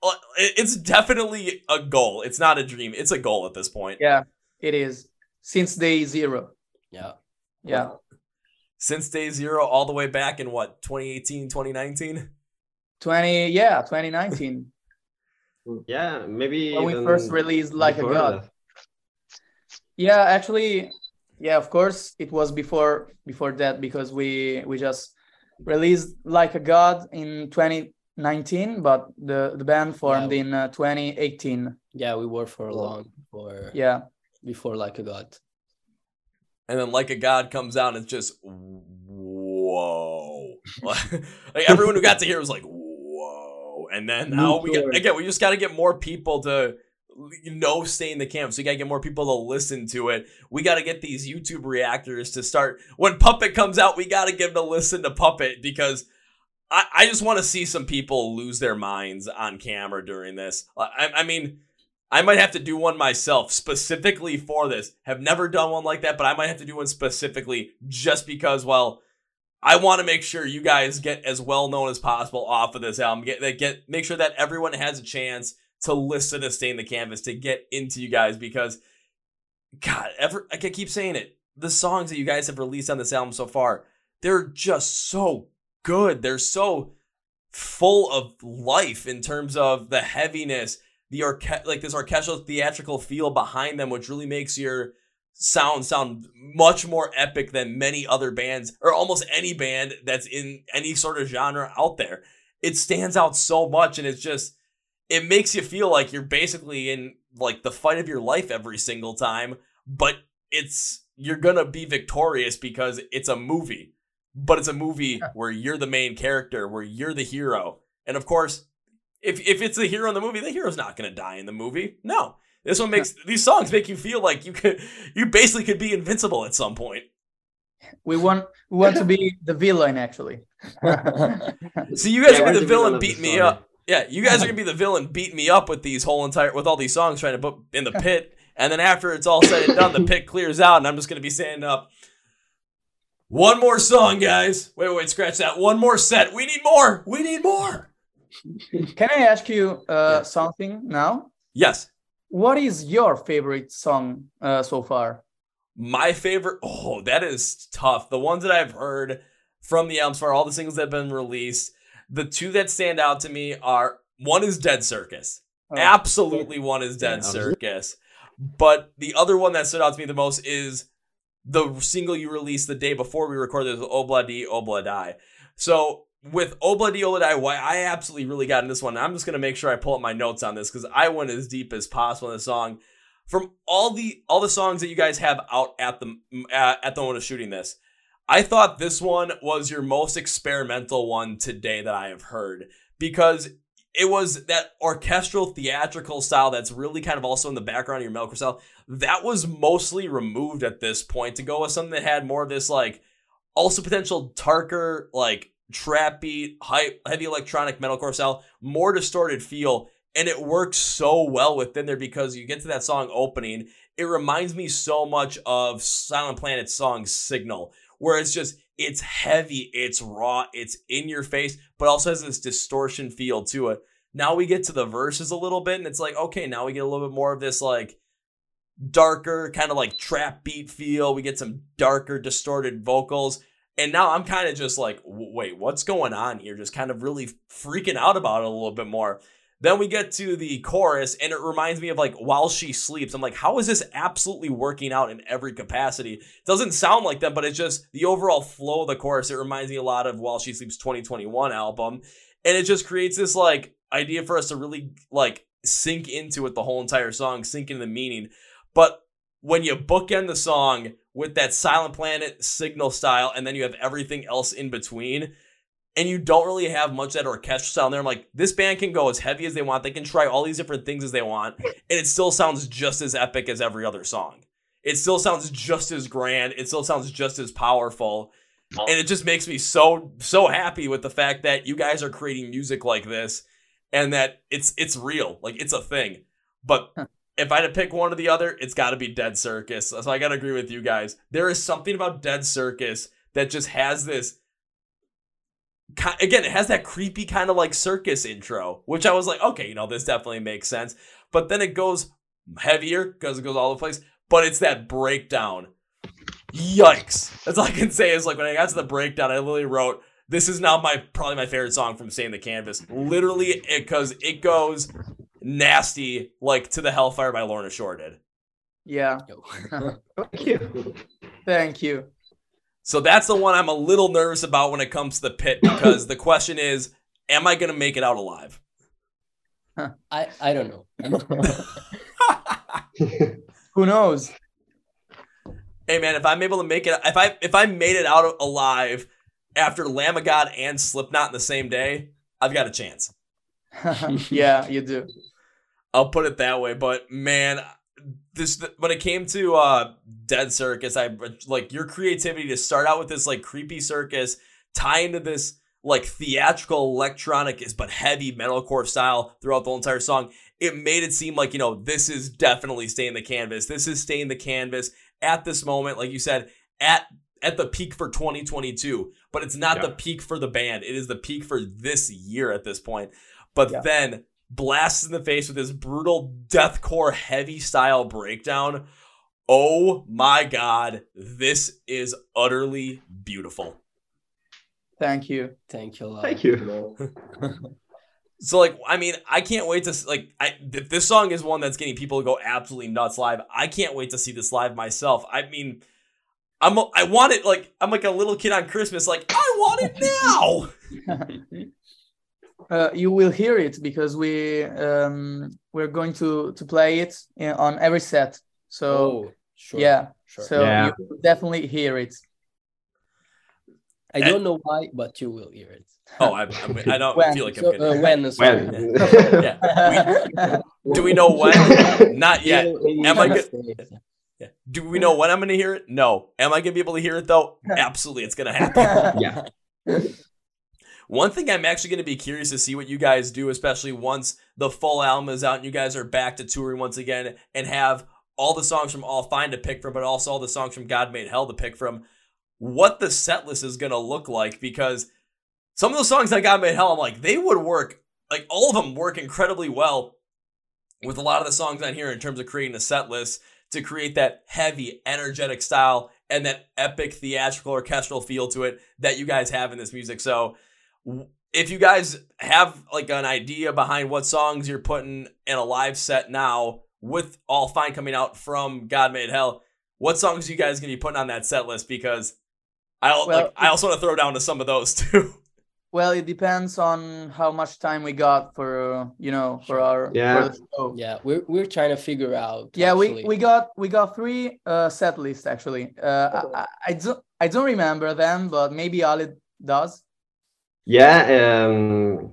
uh, it's definitely a goal. It's not a dream. It's a goal at this point. Yeah it is. Since day zero. Yeah. yeah. Since day zero all the way back in what 2018 2019 20 yeah 2019 <laughs> Yeah, maybe when we first released like a god. that. yeah actually yeah of course it was before before that because we we just released like a god in 2019 but the the band formed Yeah. in uh, 2018 Yeah, we were for a long for yeah before like a god. and then like a god comes out and it's just whoa <laughs> <laughs> like everyone who got to hear was like whoa and then now we got, forward. again we just got to get more people to know stay in the camp so you got to get more people to listen to it we got to get these youtube reactors to start when puppet comes out we got to give them to listen to puppet because I, I just want to see some people lose their minds on camera during this. I, I mean, I might have to do one myself specifically for this. Have never done one like that, but I might have to do one specifically just because, well, I want to make sure you guys get as well known as possible off of this album. Get get make sure that everyone has a chance to listen to Stain the Canvas to get into you guys because, God, ever I keep saying it. The songs that you guys have released on this album so far, they're just so good. They're so full of life in terms of the heaviness, the orche- like this orchestral theatrical feel behind them, which really makes your sound sound much more epic than many other bands or almost any band that's in any sort of genre out there. It stands out so much and it's just it makes you feel like you're basically in like the fight of your life every single time, but it's you're going to be victorious because it's a movie. But it's a movie where you're the main character, where you're the hero. And of course, if if it's the hero in the movie, the hero's not going to die in the movie. No. This one makes these songs make you feel like you could you basically could be invincible at some point. We want we want to be the villain actually. <laughs> <laughs> So you guys Yeah, are the the villain villain beat me story. up. Yeah, you guys are gonna <laughs> be the villain beating me up with these whole entire with all these songs trying to put in the <laughs> pit, and then after it's all said and done, the pit clears out, and I'm just gonna be standing up. One more song, guys. Wait, wait, scratch that. One more set. We need more. We need more. <laughs> Can I ask you uh, Yeah. something now? Yes. What is your favorite song uh, so far? My favorite. Oh, that is tough. The ones that I've heard from the albums for all the singles that have been released, the two that stand out to me are one is Dead Circus. Oh, Absolutely, one is Dead Yeah. Circus. But the other one that stood out to me the most is the single you released the day before we recorded this, Obla Di Obla Die. So with Obla Di Obla Die, why I absolutely really got in this one. I'm just gonna make sure I pull up my notes on this because I went as deep as possible in the song. From all the all the songs that you guys have out at the at, at the moment of shooting this, I thought this one was your most experimental one today that I have heard because it was that orchestral theatrical style that's really kind of also in the background of your metalcore style. That was mostly removed at this point to go with something that had more of this like also potential darker like trap beat, high, heavy electronic metalcore style, more distorted feel, and it works so well within there because you get to that song opening. It reminds me so much of Silent Planet's song Signal, where it's just it's heavy, it's raw, it's in your face, but also has this distortion feel to it. Now we get to the verses a little bit, and it's like, okay, now we get a little bit more of this like darker, kind of like trap beat feel. We get some darker, distorted vocals. And now I'm kind of just like, wait, what's going on here? Just kind of really freaking out about it a little bit more. Then we get to the chorus, and it reminds me of like while she sleeps. I'm like, how is this absolutely working out in every capacity? It Doesn't sound like them, but it's just the overall flow of the chorus. It reminds me a lot of While She Sleeps 2021 album, and it just creates this like idea for us to really like sink into it the whole entire song, sink into the meaning. But when you bookend the song with that Silent Planet signal style, and then you have everything else in between, and you don't really have much of that orchestral style in there, I'm like, this band can go as heavy as they want. They can try all these different things as they want, and it still sounds just as epic as every other song. It still sounds just as grand. It still sounds just as powerful. And it just makes me so so happy with the fact that you guys are creating music like this and that it's it's real. Like it's a thing. But if I had to pick one or the other, it's got to be Dead Circus. So I got to agree with you guys. There is something about Dead Circus that just has this. Ki- Again, it has that creepy kind of like circus intro, which I was like, okay, you know, this definitely makes sense. But then it goes heavier because it goes all the place. But it's that breakdown. Yikes! That's all I can say is like when I got to the breakdown, I literally wrote, "This is now my probably my favorite song from Stain the Canvas." Literally, because it goes nasty like to the Hellfire by Lorna Shore did. Yeah, <laughs> Thank you. thank you. So that's the one I'm a little nervous about when it comes to the pit <coughs> because the question is, am I gonna make it out alive? I I don't know. <laughs> <laughs> Who knows? Hey man, if I'm able to make it, if I if I made it out alive after Lamb of God and Slipknot in the same day, I've got a chance. <laughs> yeah, you do. I'll put it that way. But man, this when it came to uh Dead Circus, I like your creativity to start out with this like creepy circus, tie into this like theatrical electronic is but heavy metalcore style throughout the whole entire song. It made it seem like you know this is definitely Stain the Canvas. This is Stain the Canvas at this moment, like you said, at at the peak for 2022. But it's not Yeah. the peak for the band. It is the peak for this year at this point. But Yeah. then blasts in the face with this brutal deathcore heavy style breakdown. Oh my god, this is utterly beautiful. Thank you. Thank you a lot. Thank you. <laughs> So like, I mean, I can't wait to like. I th- this song is one that's getting people to go absolutely nuts live. I can't wait to see this live myself. I mean, I'm a- I want it like I'm like a little kid on Christmas. Like I want it now. <laughs> Uh, you will hear it because we um, we're going to to play it in, on every set. So oh, sure. yeah, sure. so Yeah. you will definitely hear it. I don't know why, but you will hear it. Oh, I, I, I don't When? feel like I'm So, gonna. uh, when? Sorry. Well, <laughs> Yeah. Do we know when? Not <laughs> yet. Am I good? Yeah. Do we know when I'm gonna hear it? No. Am I gonna be able to hear it though? <laughs> Absolutely, it's gonna happen. yeah. One thing I'm actually going to be curious to see what you guys do, especially once the full album is out and you guys are back to touring once again and have all the songs from All Fine to pick from, but also all the songs from God Made Hell to pick from. What the set list is going to look like because some of the songs that God Made Hell, I'm like, they would work, like all of them work incredibly well with a lot of the songs on here in terms of creating a set list to create that heavy, energetic style and that epic theatrical orchestral feel to it that you guys have in this music. So, if you guys have like an idea behind what songs you're putting in a live set now with All Fine coming out from God Made Hell, what songs you guys gonna be putting on that set list? Because I al- Well, like I also want to throw down to some of those <laughs> too. Well, it depends on how much time we got for uh, you know for our Yeah. for the show. Yeah, we're we're trying to figure out. Yeah, we, actually. we got we got three uh, set lists actually. Uh, I, I, I don't I don't remember them, but maybe Ali does. Yeah, um,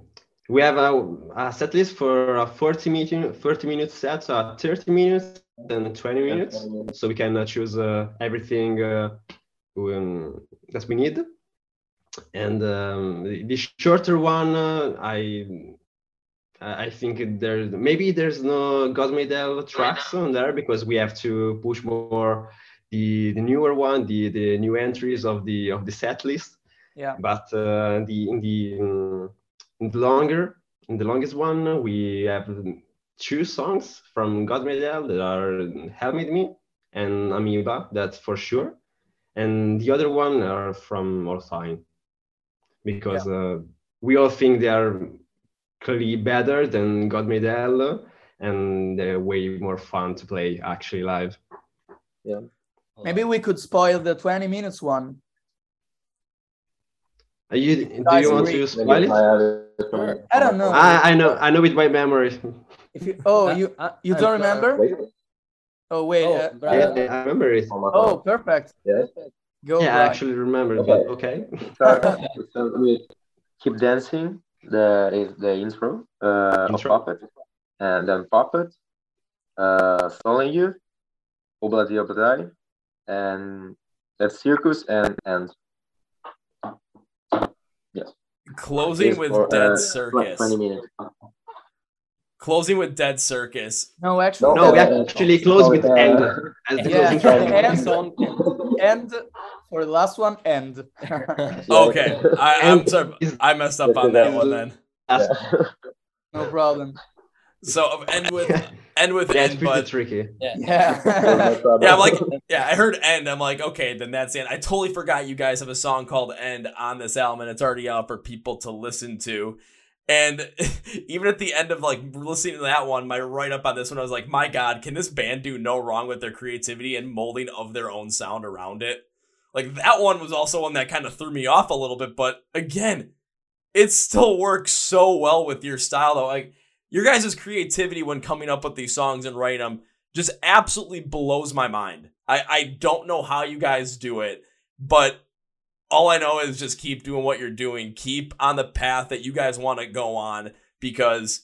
we have a, a set list for a 40 minute, 30 minute set, so 30 minutes and 20 minutes. So we can uh, choose uh, everything uh, um, that we need. And um, the, the shorter one, uh, I I I think there maybe there's no God Made Hell tracks on there because we have to push more the the newer one, the the new entries of the of the set list Yeah. but uh, the in the um, in the longer in the longest one we have two songs from God Made Hell that are Hell Made Me and Amoeba that's for sure and the other one are from All Fine because uh, we all think they are clearly better than God Made Hell and they're way more fun to play actually live Yeah. Maybe we could spoil the 20 minutes one. Are you, do you want to spoil it? I don't know. I, I know I know with my memory If you oh Uh, you uh, you don't remember? Oh wait. Oh, uh, yeah, I remember it oh perfect. Yes. Go. yeah, I actually remember. Okay. But okay. So <laughs> with Keep Dancing, that is the intro, uh, Intro. of Puppet. And then Puppet, uh, Fallen You, Obladi Obladai, and that's Circus and and Closing with for, Dead uh, Circus. 20 minutes. Closing with Dead Circus. No, actually. No, we uh, actually close with uh, end as the Yeah. closing <laughs> track. And- Song. end for the last one. End. <laughs> Okay, I, I'm sorry, I messed up on that one then. Last- no problem. So end with <laughs> end with Yeah, end, pretty but tricky. <laughs> Yeah. yeah, I'm like, yeah, I heard end. I'm like, okay, then that's it. I totally forgot you guys have a song called End on this album, and it's already out for people to listen to. And <laughs> even at the end of like listening to that one, my write up on this one, I was like, my God, can this band do no wrong with their creativity and molding of their own sound around it? Like that one was also one that kind of threw me off a little bit, but again, it still works so well with your style though. Like your guys' creativity when coming up with these songs and writing them just absolutely blows my mind. I, I don't know how you guys do it, but all I know is just keep doing what you're doing. Keep on the path that you guys want to go on because,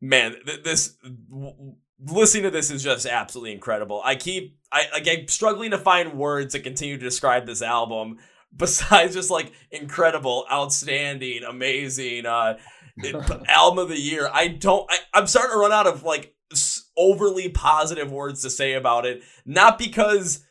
man, th- this w- listening to this is just absolutely incredible. I keep I like I'm struggling to find words to continue to describe this album <laughs> besides just like incredible, outstanding, amazing, uh, <laughs> album of the year. I don't. I, I'm starting to run out of like s- overly positive words to say about it. Not because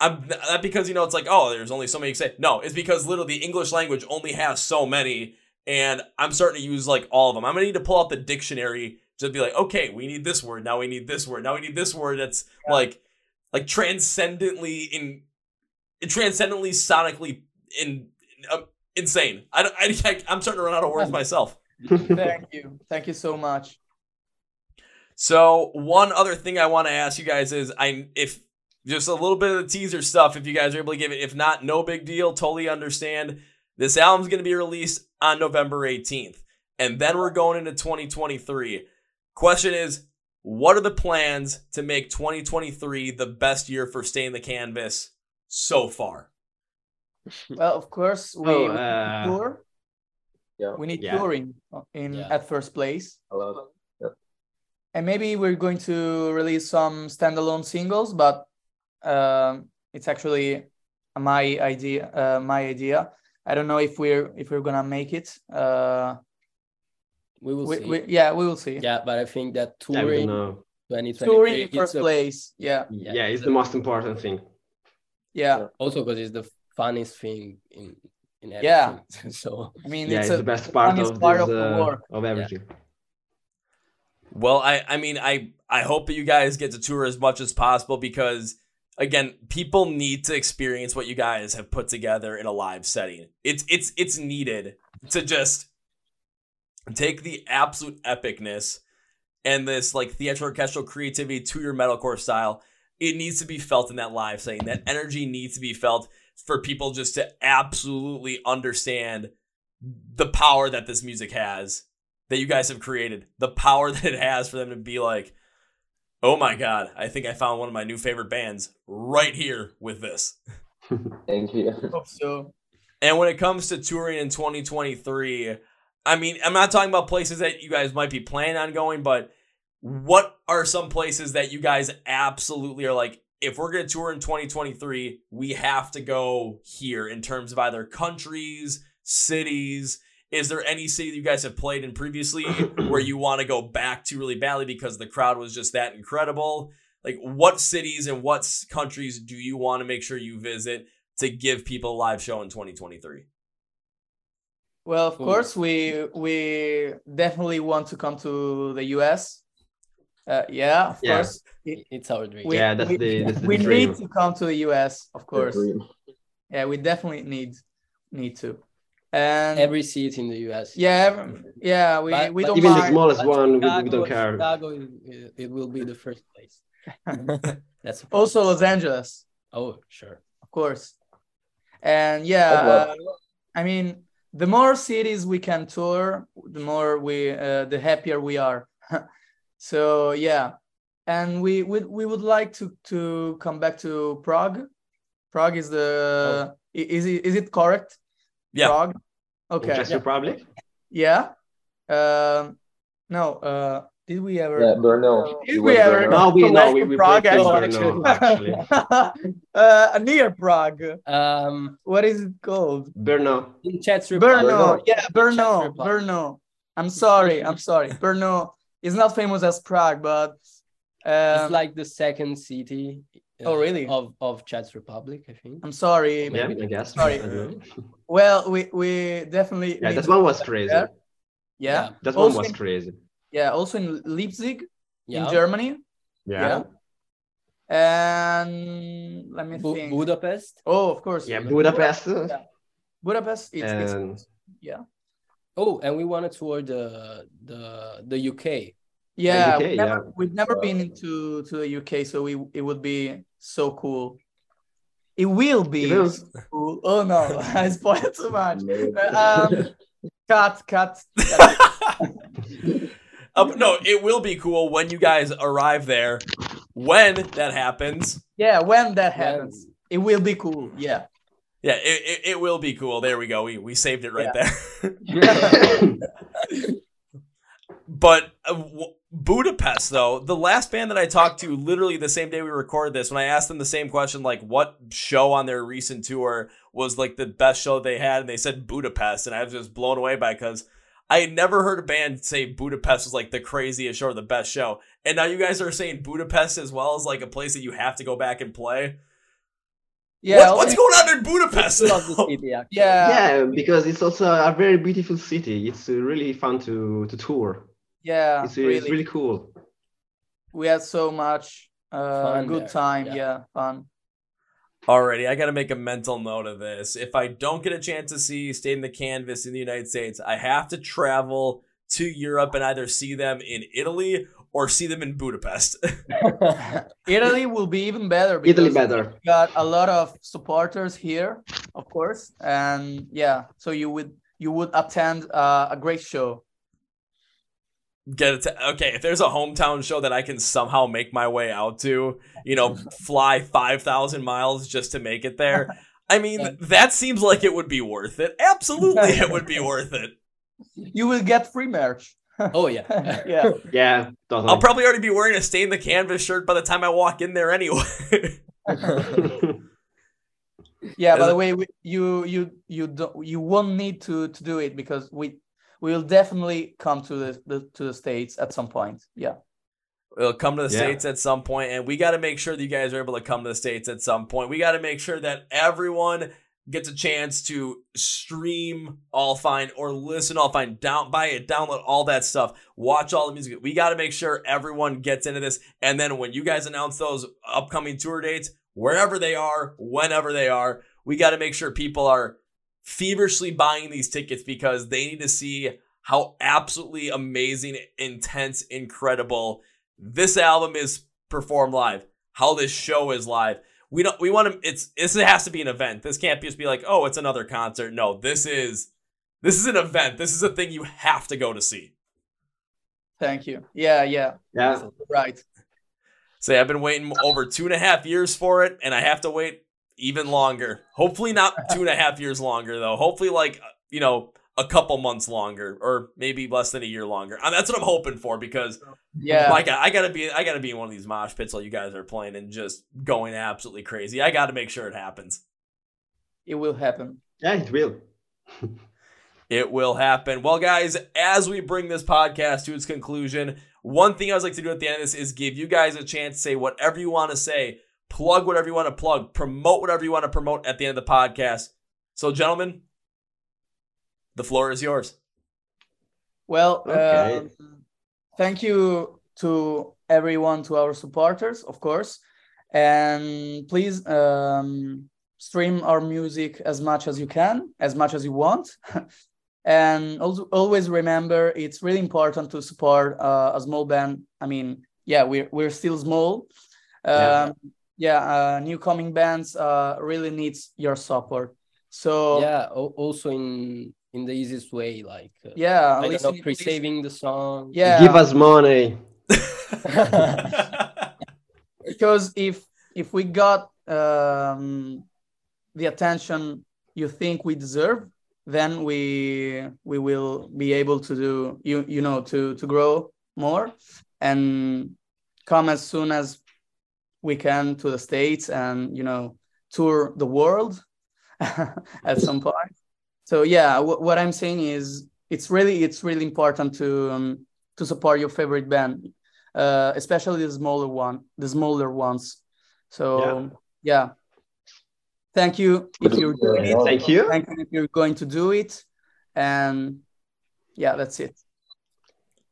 I'm not because you know it's like oh there's only so many you can say. No, it's because literally the English language only has so many, and I'm starting to use like all of them. I'm gonna need to pull out the dictionary to be like okay we need this word now we need this word now we need this word that's like like transcendently in transcendently sonically in uh, insane. I, I I'm starting to run out of words myself. Thank you. Thank you so much. So one other thing I want to ask you guys is I if just a little bit of the teaser stuff if you guys are able to give it if not no big deal totally understand this album's going to be released on November 18th and then we're going into 2023 question is what are the plans to make 2023 the best year for Stain the Canvas so far Well, of course, <laughs> we, Oh, we uh, tour. Yeah. We need Yeah. touring in Yeah. at first place, A lot. and maybe we're going to release some standalone singles, but um, it's actually my idea. Uh, my idea. I don't know if we're if we're gonna make it. Uh, We will we, see. we, yeah, we will see. yeah, but I think that Yeah, we don't touring touring in it's first a- place. Yeah, Yeah, Yeah, it's the most important thing. yeah. also because it's the funniest thing in in everything. Yeah. <laughs> so I mean, Yeah, it's it's, a the best part funniest of part this of the uh, work. of everything. Well, I I mean I I hope that you guys get to tour as much as possible because again, people need to experience what you guys have put together in a live setting. It's it's it's needed to just take the absolute epicness and this like theatrical orchestral creativity to your metalcore style. It needs to be felt in that live setting. That energy needs to be felt for people just to absolutely understand the power that this music has that you guys have created, the power <laughs> that it has for them to be like, oh my god, I think I found one of my new favorite bands right here with this. <laughs> Thank you. hope so. And when it comes to touring in 2023, I mean, I'm not talking about places that you guys might be planning on going, but what are some places that you guys absolutely are like, if we're going to tour in 2023, we have to go here in terms of either countries, cities. Is there any city that you guys have played in previously <clears throat> where you want to go back to really badly because the crowd was just that incredible? Like, what cities and what countries do you want to make sure you visit to give people a live show in 2023? Well, of Ooh. course, we we definitely want to come to the US. Uh, yeah, of Yeah. course. It- it's our dream. We, Yeah, that's we, the- that's the we dream. need to come to the US, of course. Yeah, we definitely need need to. And Every seat in the US. yeah, every- yeah, we, But- we but don't Even the smallest But one, we, we don't care. Chicago, it, it will be the first place. <laughs> That's also Los Angeles, oh sure. of course. And yeah, uh, I mean, the more cities we can tour, the more we, uh, the happier we are. <laughs> so yeah, and we would we would like to to come back to Prague. Prague is the i- is it is it correct? Yeah. Prague. Okay. Czech Republic? Yeah. Um. No. Uh. Did we ever? Yeah, Brno. Did It we ever? Brno. No, we Go know. back We, we Prague, actually. Brno, actually. <laughs> uh, near Prague. Um, What is it called? Brno. in Czech Republic. Brno. Brno. Yeah, Brno. Brno. I'm sorry. I'm sorry. Brno is not famous as Prague, but um, it's like the second city. uh, Oh, really? Of of Czech Republic, I think. I'm sorry. Yeah, Maybe. I guess. Sorry. I don't. <laughs> Well, we we definitely. Yeah, need that one was crazy. there. Yeah. That one was in- crazy. Yeah. Also in Leipzig, Yeah. in Germany, Yeah. and let me Bu- think. Budapest. Oh, of course. Yeah, Budapest. Yeah. Budapest. It's, it's yeah. Oh, and we want to tour the the the UK. Yeah, UK, we've never, yeah. we've never Wow. been to to the UK, so we it would be so cool. It will be It will. cool. Oh no, <laughs> I spoiled too much. Um, <laughs> cut, cut. Uh, <laughs> no, it will be cool when you guys arrive there. When that happens, Yeah, when that When- happens, it will be cool. Yeah. yeah, it, it, it will be cool. There we go. We, we saved it right there. But uh, w- Budapest, though, the last band that I talked to, literally the same day we recorded this, when I asked them the same question, like what show on their recent tour was like the best show they had, and they said Budapest, and I was just blown away by because I had never heard a band say Budapest was like the craziest show or the best show, and now you guys are saying Budapest as well as like a place that you have to go back and play. Yeah. What- what's going on in Budapest? We the city. Yeah. yeah, because it's also a very beautiful city. It's uh, really fun to to tour. Yeah. It's, really. it's really cool. We had so much uh, Fun good there, time. yeah. Yeah. fun. Alrighty, I got to make a mental note of this. If I don't get a chance to see Stain the Canvas in the United States, I have to travel to Europe and either see them in Italy or see them in Budapest. <laughs> Italy will be even better because Italy better. we got a lot of supporters here, of course, and yeah, so you would you would attend uh, a great show. Get it? To, okay, if there's a hometown show that I can somehow make my way out to, you know, fly five thousand miles just to make it there. I mean, that seems like it would be worth it. Absolutely, it would be <laughs> worth it. You will get free merch. oh yeah. <laughs> yeah. <laughs> Yeah, totally. I'll probably already be wearing a stain the canvas shirt by the time I walk in there anyway. Yeah. By the way, we, you you you don't you won't need to to do it because we we will definitely come to the, the to the states at some point. Yeah. We'll come to the Yeah. states at some point, and we got to make sure that you guys are able to come to the states at some point. We got to make sure that everyone gets a chance to stream all fine or listen all fine, down buy it, download all that stuff, watch all the music. We got to make sure everyone gets into this, and then when you guys announce those upcoming tour dates, wherever they are, whenever they are, we got to make sure people are feverishly buying these tickets because they need to see how absolutely amazing, intense, incredible this album is performed live. How this show is live. We don't. We want to. It's. This has to be an event. This can't just be like, oh, it's another concert. No, this is. This is an event. This is a thing you have to go to see. Thank you. Yeah. Yeah. yeah, Right. Say, I've been waiting over two and a half years for it, and I have to wait even longer. Hopefully, not <laughs> two and a half years longer, though. Hopefully, like, uh, you know, a couple months longer, or maybe less than a year longer. And that's what I'm hoping for because, Yeah. like, I gotta be, I gotta be in one of these mosh pits while you guys are playing and just going absolutely crazy. I gotta make sure it happens. it will happen. yeah, it will. <laughs> It will happen. Well, guys, as we bring this podcast to its conclusion, one thing I always like to do at the end of this is give you guys a chance to say whatever you want to say, plug whatever you want to plug, promote whatever you want to promote at the end of the podcast. So, gentlemen, the floor is yours. Well, Okay. um, thank you to everyone, to our supporters, of course, and please um, stream our music as much as you can, as much as you want, <laughs> and also always remember it's really important to support uh, a small band. I mean, yeah, we're we're still small. Um, yeah, uh, new coming bands uh, really needs your support. So yeah. Also in in the easiest way, like uh, yeah, I don't know, pre-saving the song. Yeah, Give us money. <laughs> <laughs> because if if we got um, the attention you think we deserve then we we will be able to do you you know to to grow more and come as soon as we can to the states and you know tour the world <laughs> at some point so yeah w- what i'm saying is it's really it's really important to um, to support your favorite band uh, especially the smaller one, the smaller ones. So yeah, thank you if you're doing it. Thank you. Thank you if you're going to do it, and yeah, that's it.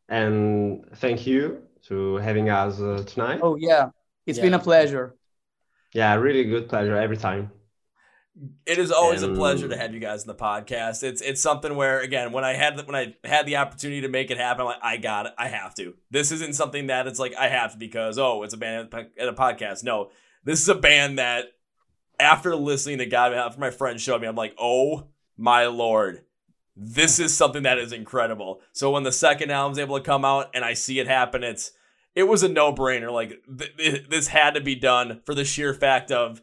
And thank you to having us uh, tonight. Oh yeah, it's been a pleasure. Yeah, really good pleasure every time. It is always a pleasure to have you guys in the podcast. It's it's something where again, when I had the, when I had the opportunity to make it happen, I'm like, I got it. I have to. This isn't something that it's like I have to because oh, it's a band at a podcast. No, this is a band that after listening to God, after my friend showed me, I'm like, oh my lord, this is something that is incredible. So when the second album's able to come out and I see it happen, it's it was a no brainer. Like th- th- this had to be done for the sheer fact of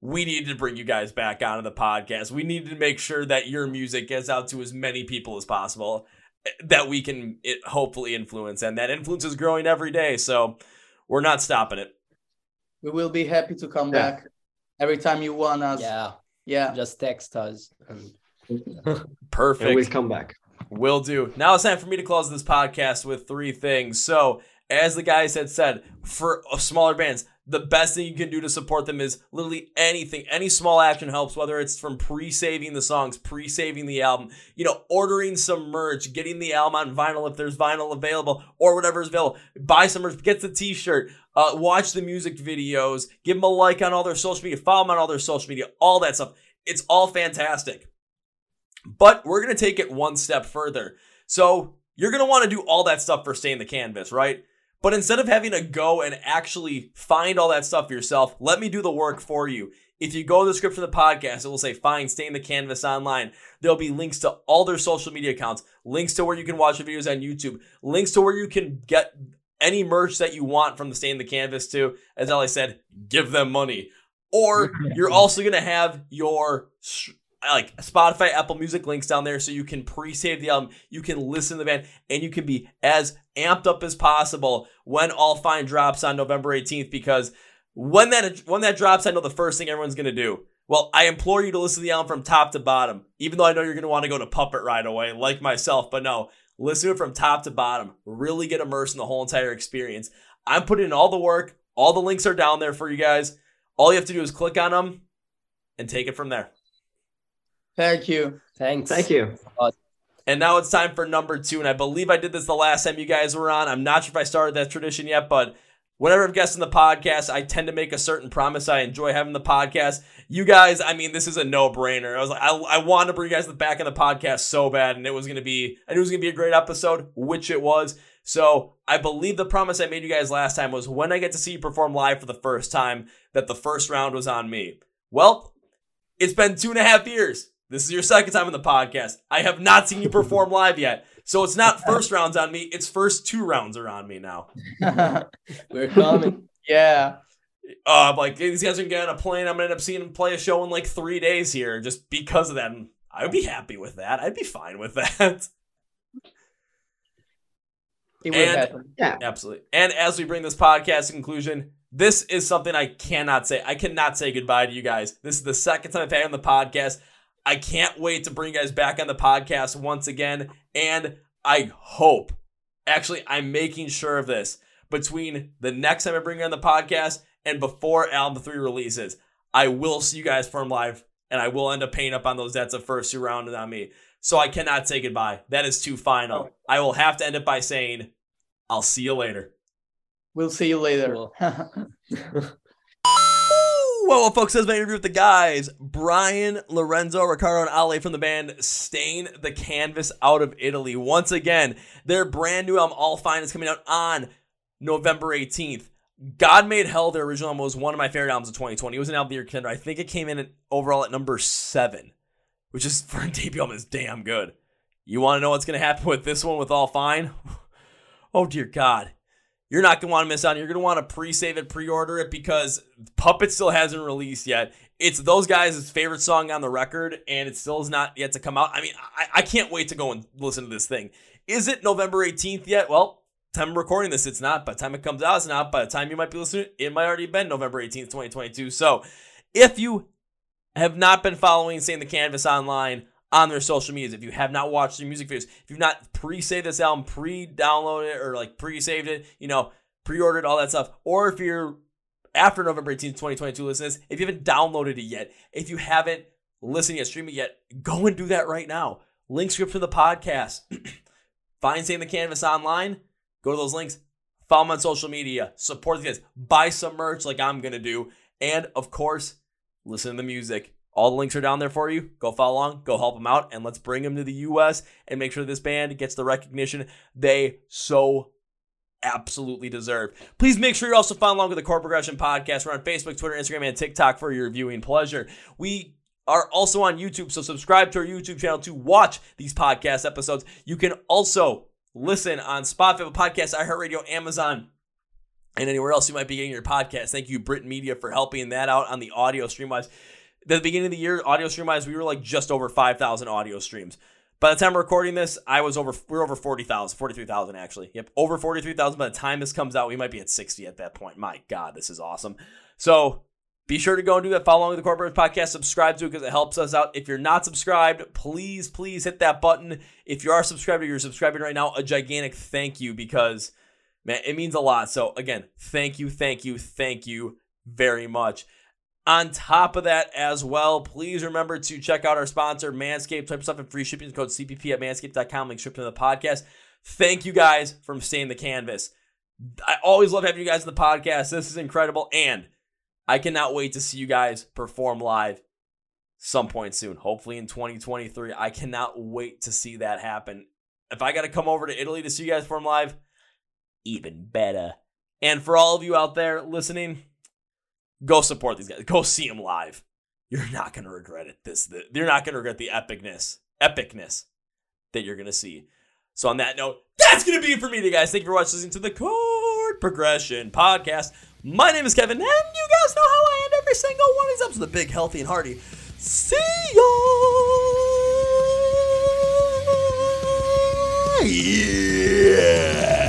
we needed to bring you guys back onto the podcast. We needed to make sure that your music gets out to as many people as possible eh, that we can it hopefully influence and that influence is growing every day. So we're not stopping it. We will be happy to come Yeah. back every time you want us. Yeah, yeah. just text us. <laughs> Perfect. And we'll come back. Will do. Now it's time for me to close this podcast with three things. So, as the guys had said, for uh, smaller bands, the best thing you can do to support them is literally anything. Any small action helps, whether it's from pre saving the songs, pre saving the album, you know, ordering some merch, getting the album on vinyl if there's vinyl available, or whatever is available. Buy some merch, get the t shirt, uh, watch the music videos, give them a like on all their social media, follow them on all their social media, all that stuff. It's all fantastic. But we're going to take it one step further. So, you're going to want to do all that stuff for Stain the Canvas, right? But instead of having to go and actually find all that stuff yourself, let me do the work for you. If you go to the description of the podcast, it will say find Stain the Canvas online. There'll be links to all their social media accounts, links to where you can watch the videos on YouTube, links to where you can get any merch that you want from the Stain the Canvas too. As Ali said, give them money. Or <laughs> you're also going to have your like Spotify, Apple Music links down there so you can pre-save the album, you can listen to the band, and you can be as amped up as possible when All Fine drops on November 18th. Because when that when that drops, I know the first thing everyone's gonna do. Well, I implore you to listen to the album from top to bottom, even though I know you're gonna want to go to Puppet right away, like myself. But no, listen to it from top to bottom. Really get immersed in the whole entire experience. I'm putting in all the work. All the links are down there for you guys. All you have to do is click on them and take it from there. Thank you. Thanks. Thank you. And now it's time for number two. And I believe I did this the last time you guys were on. I'm not sure if I started that tradition yet, but whenever I'm guesting the podcast, I tend to make a certain promise. I enjoy having the podcast. You guys, I mean, this is a no brainer. I was like, I, I wanted to bring you guys the back of the podcast so bad, and it was going to be, I knew it was going to be a great episode, which it was. So I believe the promise I made you guys last time was when I get to see you perform live for the first time, that the first round was on me. Well, it's been two and a half years. This is your second time on the podcast. I have not seen you perform live yet. So it's not first rounds on me, it's first two rounds are on me now. <laughs> We're coming. yeah. Uh, I'm like, these guys are getting on a plane. I'm gonna end up seeing them play a show in like three days here just because of that. And I would be happy with that. I'd be fine with that. It will And- happen. Yeah. Absolutely. And as we bring this podcast to conclusion, this is something I cannot say. I cannot say goodbye to you guys. This is the second time I've had on the podcast. I can't wait to bring you guys back on the podcast once again. And I hope, actually, I'm making sure of this between the next time I bring you on the podcast and before album three releases. I will see you guys perform live and I will end up paying up on those debts of first two rounded on me. So I cannot say goodbye. That is too final. Oh. I will have to end it by saying, I'll see you later. We'll see you later. <laughs> Well, folks, that's my interview with the guys. Brian, Lorenzo, Ricardo, and Ale from the band Stain the Canvas out of Italy. Once again, their brand new album, All Fine, is coming out on November 18th. God Made Hell, their original album, was one of my favorite albums of 2020. It was an album year contender. I think it came in at, overall at number seven, which is <laughs> for a debut album is damn good. You want to know what's going to happen with this one with All Fine? <laughs> Oh, dear God you're not going to want to miss out. You're going to want to pre-save it, pre-order it because Puppet still hasn't released yet. It's those guys' favorite song on the record, and it still is not yet to come out. I mean, I, I can't wait to go and listen to this thing. Is it November 18th yet? Well, time recording this, it's not. By the time it comes out, it's not. By the time you might be listening, it might already been November 18th, 2022. So if you have not been following Stain the Canvas online, on their social medias. If you have not watched the music videos, if you've not pre-saved this album, pre-downloaded it, or like pre-saved it, you know, pre-ordered all that stuff, or if you're after November 18th, 2022 listeners, if you haven't downloaded it yet, if you haven't listened yet, stream it yet, go and do that right now. Link script to the podcast. <clears throat> Find Stain the Canvas online. Go to those links. Follow them on social media. Support the guys. Buy some merch like I'm going to do. And of course, listen to the music. All the links are down there for you. Go follow along, go help them out, and let's bring them to the US and make sure this band gets the recognition they so absolutely deserve. Please make sure you're also following along with the Chord Progression Podcast. We're on Facebook, Twitter, Instagram, and TikTok for your viewing pleasure. We are also on YouTube, so subscribe to our YouTube channel to watch these podcast episodes. You can also listen on Spotify, Podcast, iHeartRadio, Amazon, and anywhere else you might be getting your podcast. Thank you, Brit Media, for helping that out on the audio stream wise. The beginning of the year, audio stream wise, we were like just over 5,000 audio streams. By the time we're recording this, I was over, we are over 40,000, 43,000 actually. Yep, over 43,000. By the time this comes out, we might be at 60 at that point. My God, this is awesome. So be sure to go and do that. Follow along with the Corporate Podcast. Subscribe to it because it helps us out. If you're not subscribed, please, please hit that button. If you are subscribed or you're subscribing right now, a gigantic thank you because, man, it means a lot. So again, thank you, thank you, thank you very much. On top of that, as well, please remember to check out our sponsor, Manscaped. Type stuff and free shipping code CPP at manscaped.com. Link shipped to the podcast. Thank you guys from Stain the Canvas. I always love having you guys in the podcast. This is incredible. And I cannot wait to see you guys perform live some point soon. Hopefully in 2023. I cannot wait to see that happen. if I got to come over to Italy to see you guys perform live, even better. And for all of you out there listening, go support these guys. Go see them live. You're not going to regret it. This, the, you're not going to regret the epicness, epicness that you're going to see. So on that note, that's going to be it for me today, guys. Thank you for watching listening to the Chord Progression Podcast. My name is Kevin, and you guys know how I end every single one of these episodes. The big, healthy, and hearty. See ya. Yeah.